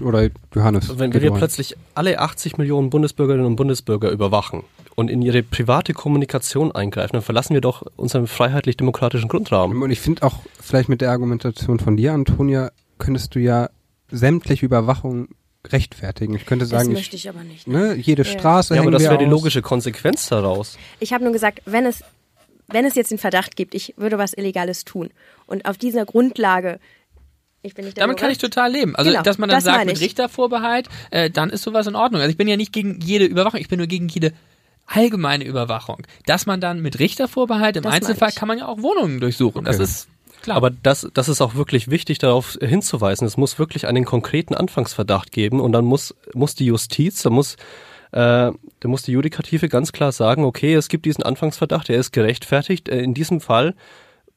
Oder Johannes? Wenn, wenn wir plötzlich alle 80 Millionen Bundesbürgerinnen und Bundesbürger überwachen und in ihre private Kommunikation eingreifen, dann verlassen wir doch unseren freiheitlich-demokratischen Grundrahmen. Und ich finde auch, vielleicht mit der Argumentation von dir, Antonia, könntest du ja sämtliche Überwachung rechtfertigen. Ich könnte sagen, das möchte ich aber nicht. ne, jede Ja. Straße Ja, aber das wäre die logische Konsequenz daraus. Ich habe nur gesagt, wenn es, wenn es jetzt den Verdacht gibt, ich würde was Illegales tun und auf dieser Grundlage, ich bin nicht der Damit kann ich total leben. Also, Genau, dass man dann das sagt, mit ich. Richtervorbehalt, äh, dann ist sowas in Ordnung. Also, ich bin ja nicht gegen jede Überwachung, ich bin nur gegen jede allgemeine Überwachung. Dass man dann mit Richtervorbehalt, im Das Einzelfall kann man ja auch Wohnungen durchsuchen. Das Okay. ist klar. Aber das, das ist auch wirklich wichtig, darauf hinzuweisen. Es muss wirklich einen konkreten Anfangsverdacht geben und dann muss, muss die Justiz, da muss, äh, da muss die Judikative ganz klar sagen, okay, es gibt diesen Anfangsverdacht, der ist gerechtfertigt. Äh, In diesem Fall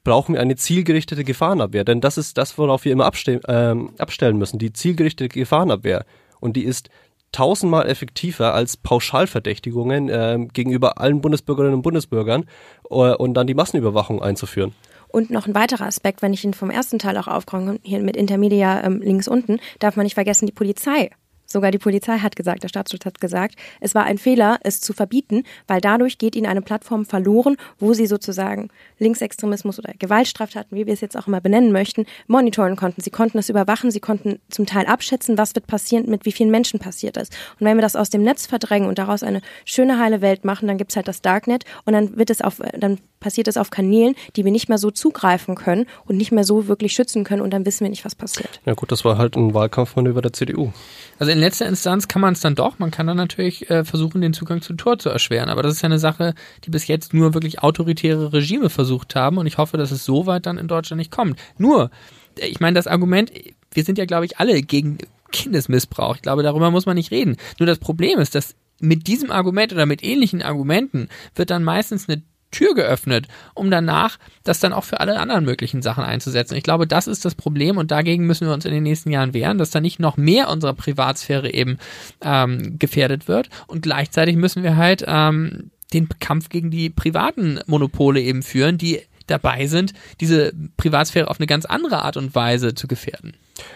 brauchen wir eine zielgerichtete Gefahrenabwehr, denn das ist das, worauf wir immer abste ähm, abstellen müssen, die zielgerichtete Gefahrenabwehr. Und die ist tausendmal effektiver als Pauschalverdächtigungen ähm, gegenüber allen Bundesbürgerinnen und Bundesbürgern äh, und dann die Massenüberwachung einzuführen. Und noch ein weiterer Aspekt, wenn ich ihn vom ersten Teil auch aufkomme, hier mit Intermedia ähm, links unten, darf man nicht vergessen, die Polizei. Sogar die Polizei hat gesagt, der Staatsschutz hat gesagt, es war ein Fehler, es zu verbieten, weil dadurch geht ihnen eine Plattform verloren, wo sie sozusagen Linksextremismus oder Gewaltstraftaten, wie wir es jetzt auch immer benennen möchten, monitoren konnten. Sie konnten es überwachen, sie konnten zum Teil abschätzen, was wird passieren, mit wie vielen Menschen passiert ist. Und wenn wir das aus dem Netz verdrängen und daraus eine schöne heile Welt machen, dann gibt's halt das Darknet und dann wird es auf, dann passiert es auf Kanälen, die wir nicht mehr so zugreifen können und nicht mehr so wirklich schützen können und dann wissen wir nicht, was passiert. Ja gut, das war halt ein Wahlkampfmanöver der CDU. Also in letzter Instanz kann man es dann doch. Man kann dann natürlich äh, versuchen, den Zugang zu Tor zu erschweren. Aber das ist ja eine Sache, die bis jetzt nur wirklich autoritäre Regime versucht haben. Und ich hoffe, dass es so weit dann in Deutschland nicht kommt. Nur, äh, ich meine, das Argument, wir sind ja, glaube ich, alle gegen Kindesmissbrauch. Ich glaube, darüber muss man nicht reden. Nur das Problem ist, dass mit diesem Argument oder mit ähnlichen Argumenten wird dann meistens eine Tür geöffnet, um danach das dann auch für alle anderen möglichen Sachen einzusetzen. Ich glaube, das ist das Problem und dagegen müssen wir uns in den nächsten Jahren wehren, dass da nicht noch mehr unserer Privatsphäre eben ähm, gefährdet wird und gleichzeitig müssen wir halt ähm, den Kampf gegen die privaten Monopole eben führen, die dabei sind, diese Privatsphäre auf eine ganz andere Art und Weise zu gefährden.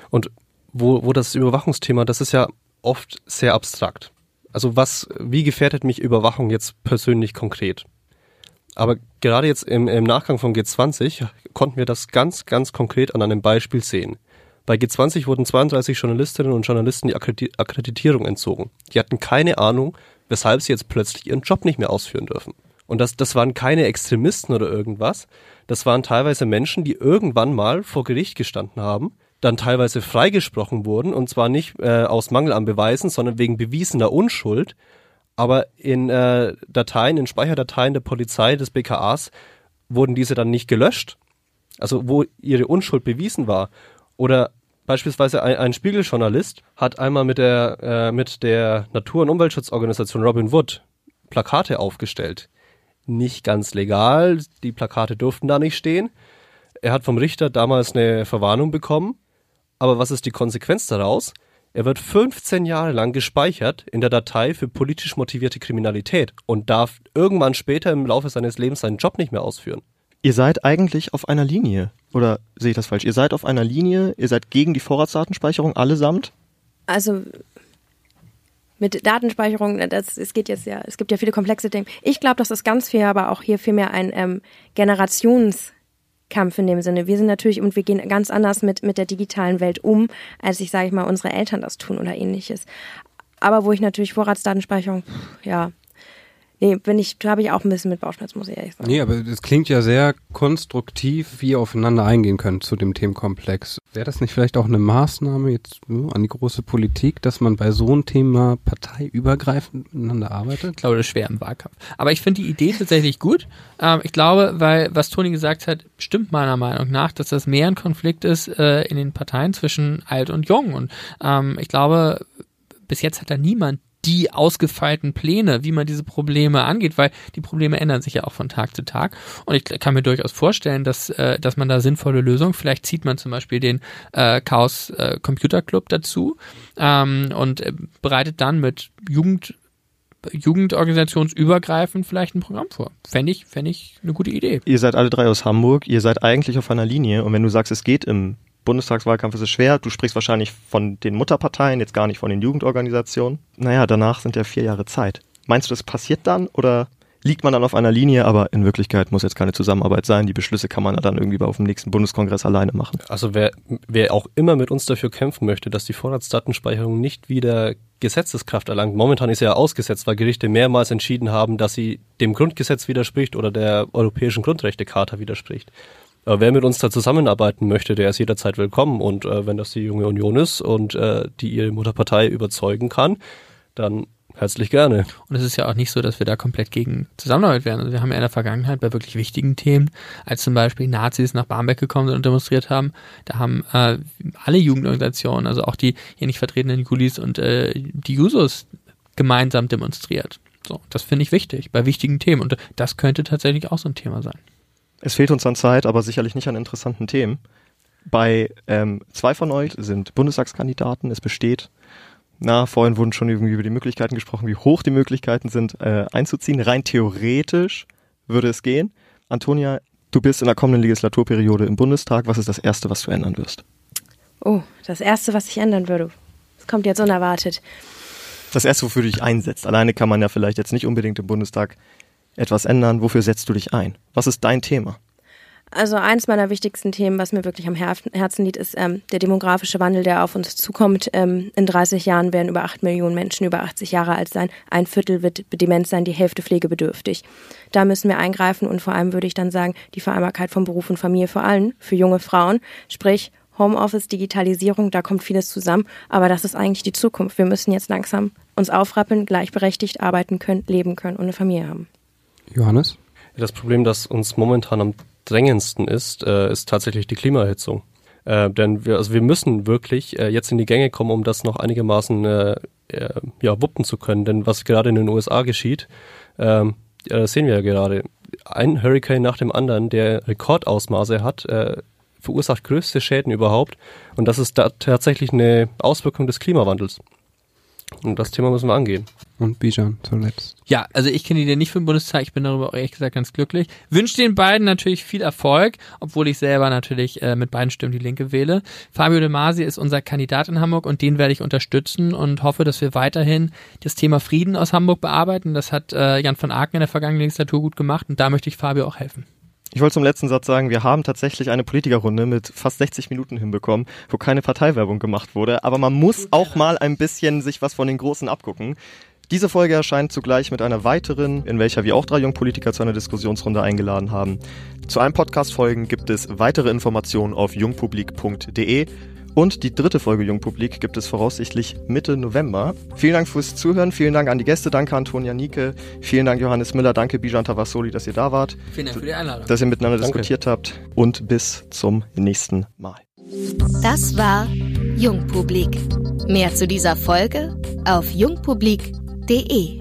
Und wo, wo das Überwachungsthema, das ist ja oft sehr abstrakt. Also was, wie gefährdet mich Überwachung jetzt persönlich konkret? Aber gerade jetzt im, im Nachgang von G20 konnten wir das ganz, ganz konkret an einem Beispiel sehen. Bei G20 wurden 32 Journalistinnen und Journalisten die Akkredit Akkreditierung entzogen. Die hatten keine Ahnung, weshalb sie jetzt plötzlich ihren Job nicht mehr ausführen dürfen. Und das, das waren keine Extremisten oder irgendwas. Das waren teilweise Menschen, die irgendwann mal vor Gericht gestanden haben, dann teilweise freigesprochen wurden, und zwar nicht äh, aus Mangel an Beweisen, sondern wegen bewiesener Unschuld. Aber in äh, Dateien, in Speicherdateien der Polizei, des BKAs, wurden diese dann nicht gelöscht. Also wo ihre Unschuld bewiesen war. Oder beispielsweise ein, ein Spiegeljournalist hat einmal mit der, äh, mit der Natur- und Umweltschutzorganisation Robin Wood Plakate aufgestellt. Nicht ganz legal, die Plakate durften da nicht stehen. Er hat vom Richter damals eine Verwarnung bekommen. Aber was ist die Konsequenz daraus? Er wird 15 Jahre lang gespeichert in der Datei für politisch motivierte Kriminalität und darf irgendwann später im Laufe seines Lebens seinen Job nicht mehr ausführen. Ihr seid eigentlich auf einer Linie. Oder sehe ich das falsch? Ihr seid auf einer Linie, ihr seid gegen die Vorratsdatenspeicherung allesamt? Also mit Datenspeicherung, das, es geht jetzt ja, es gibt ja viele komplexe Dinge. Ich glaube, das ist ganz viel, aber auch hier vielmehr ein ähm, Generationskampf in dem Sinne. Wir sind natürlich und wir gehen ganz anders mit, mit der digitalen Welt um, als ich, sage ich mal, unsere Eltern das tun oder ähnliches. Aber wo ich natürlich Vorratsdatenspeicherung, ja, nee, bin ich, da habe ich auch ein bisschen mit Bauchschmerzen, muss ich ehrlich sagen. Nee, aber das klingt ja sehr konstruktiv, wie ihr aufeinander eingehen könnt zu dem Themenkomplex. Wäre das nicht vielleicht auch eine Maßnahme jetzt an die große Politik, dass man bei so einem Thema parteiübergreifend miteinander arbeitet? Ich glaube, das ist schwer im Wahlkampf. Aber ich finde die Idee tatsächlich gut. Ähm, ich glaube, weil was Toni gesagt hat, stimmt meiner Meinung nach, dass das mehr ein Konflikt ist äh, in den Parteien zwischen alt und jung. Und ähm, ich glaube, bis jetzt hat da niemand die ausgefeilten Pläne, wie man diese Probleme angeht, weil die Probleme ändern sich ja auch von Tag zu Tag. Und ich kann mir durchaus vorstellen, dass, äh, dass man da sinnvolle Lösungen, vielleicht zieht man zum Beispiel den äh, Chaos äh, Computer Club dazu ähm, und äh, bereitet dann mit Jugend jugendorganisationsübergreifend vielleicht ein Programm vor. Fände ich, fände ich eine gute Idee. Ihr seid alle drei aus Hamburg, ihr seid eigentlich auf einer Linie und wenn du sagst, es geht im Bundestagswahlkampf ist es schwer. Du sprichst wahrscheinlich von den Mutterparteien, jetzt gar nicht von den Jugendorganisationen. Naja, danach sind ja vier Jahre Zeit. Meinst du, das passiert dann oder liegt man dann auf einer Linie, aber in Wirklichkeit muss jetzt keine Zusammenarbeit sein. Die Beschlüsse kann man dann irgendwie auf dem nächsten Bundeskongress alleine machen. Also wer, wer auch immer mit uns dafür kämpfen möchte, dass die Vorratsdatenspeicherung nicht wieder Gesetzeskraft erlangt. Momentan ist sie ja ausgesetzt, weil Gerichte mehrmals entschieden haben, dass sie dem Grundgesetz widerspricht oder der Europäischen Grundrechtecharta widerspricht. Aber wer mit uns da zusammenarbeiten möchte, der ist jederzeit willkommen. Und äh, wenn das die junge Union ist und äh, die ihre Mutterpartei überzeugen kann, dann Herzlich gerne. Und es ist ja auch nicht so, dass wir da komplett gegen Zusammenarbeit wären. Also wir haben ja in der Vergangenheit bei wirklich wichtigen Themen, als zum Beispiel Nazis nach Barmbek gekommen sind und demonstriert haben, da haben äh, alle Jugendorganisationen, also auch die hier nicht vertretenen Julis und äh, die Jusos gemeinsam demonstriert. So, das finde ich wichtig bei wichtigen Themen und das könnte tatsächlich auch so ein Thema sein. Es fehlt uns an Zeit, aber sicherlich nicht an interessanten Themen. Bei ähm, zwei von euch sind Bundestagskandidaten. Es besteht na, vorhin wurden schon irgendwie über die Möglichkeiten gesprochen, wie hoch die Möglichkeiten sind, äh, einzuziehen. Rein theoretisch würde es gehen. Antonia, du bist in der kommenden Legislaturperiode im Bundestag. Was ist das Erste, was du ändern wirst? Oh, das Erste, was ich ändern würde. Das kommt jetzt unerwartet. Das Erste, wofür du dich einsetzt. Alleine kann man ja vielleicht jetzt nicht unbedingt im Bundestag etwas ändern. Wofür setzt du dich ein? Was ist dein Thema? Also eins meiner wichtigsten Themen, was mir wirklich am Herzen liegt, ist ähm, der demografische Wandel, der auf uns zukommt. Ähm, in 30 Jahren werden über 8 Millionen Menschen über 80 Jahre alt sein. Ein Viertel wird dement sein, die Hälfte pflegebedürftig. Da müssen wir eingreifen und vor allem würde ich dann sagen, die Vereinbarkeit von Beruf und Familie vor allem für junge Frauen, sprich Homeoffice, Digitalisierung, da kommt vieles zusammen, aber das ist eigentlich die Zukunft. Wir müssen jetzt langsam uns aufrappeln, gleichberechtigt arbeiten können, leben können und eine Familie haben. Johannes? Das Problem, das uns momentan am drängendsten ist, äh, ist tatsächlich die Klimaerhitzung. Äh, denn wir, also wir müssen wirklich äh, jetzt in die Gänge kommen, um das noch einigermaßen äh, äh, ja, wuppen zu können. Denn was gerade in den USA geschieht, ähm, das sehen wir ja gerade. Ein Hurricane nach dem anderen, der Rekordausmaße hat, äh, verursacht größte Schäden überhaupt. Und das ist da tatsächlich eine Auswirkung des Klimawandels. Und das Thema müssen wir angehen. Und Bijan zuletzt. Ja, also ich kenne die nicht für den Bundestag, ich bin darüber auch ehrlich gesagt ganz glücklich. Wünsche den beiden natürlich viel Erfolg, obwohl ich selber natürlich äh, mit beiden Stimmen die Linke wähle. Fabio De Masi ist unser Kandidat in Hamburg und den werde ich unterstützen und hoffe, dass wir weiterhin das Thema Frieden aus Hamburg bearbeiten. Das hat äh, Jan von Aken in der vergangenen Legislatur gut gemacht und da möchte ich Fabio auch helfen. Ich wollte zum letzten Satz sagen, wir haben tatsächlich eine Politikerrunde mit fast 60 Minuten hinbekommen, wo keine Parteiwerbung gemacht wurde. Aber man muss auch mal ein bisschen sich was von den Großen abgucken. Diese Folge erscheint zugleich mit einer weiteren, in welcher wir auch drei Jungpolitiker zu einer Diskussionsrunde eingeladen haben. Zu allen Podcast-Folgen gibt es weitere Informationen auf jungpublik.de. Und die dritte Folge Jungpublik gibt es voraussichtlich Mitte November. Vielen Dank fürs Zuhören, vielen Dank an die Gäste, danke Antonia Nike, vielen Dank Johannes Müller, danke Bijan Tavassoli, dass ihr da wart. Vielen Dank für die Einladung. Dass ihr miteinander danke. diskutiert habt und bis zum nächsten Mal. Das war Jungpublik. Mehr zu dieser Folge auf jungpublik.de. www.ftf.de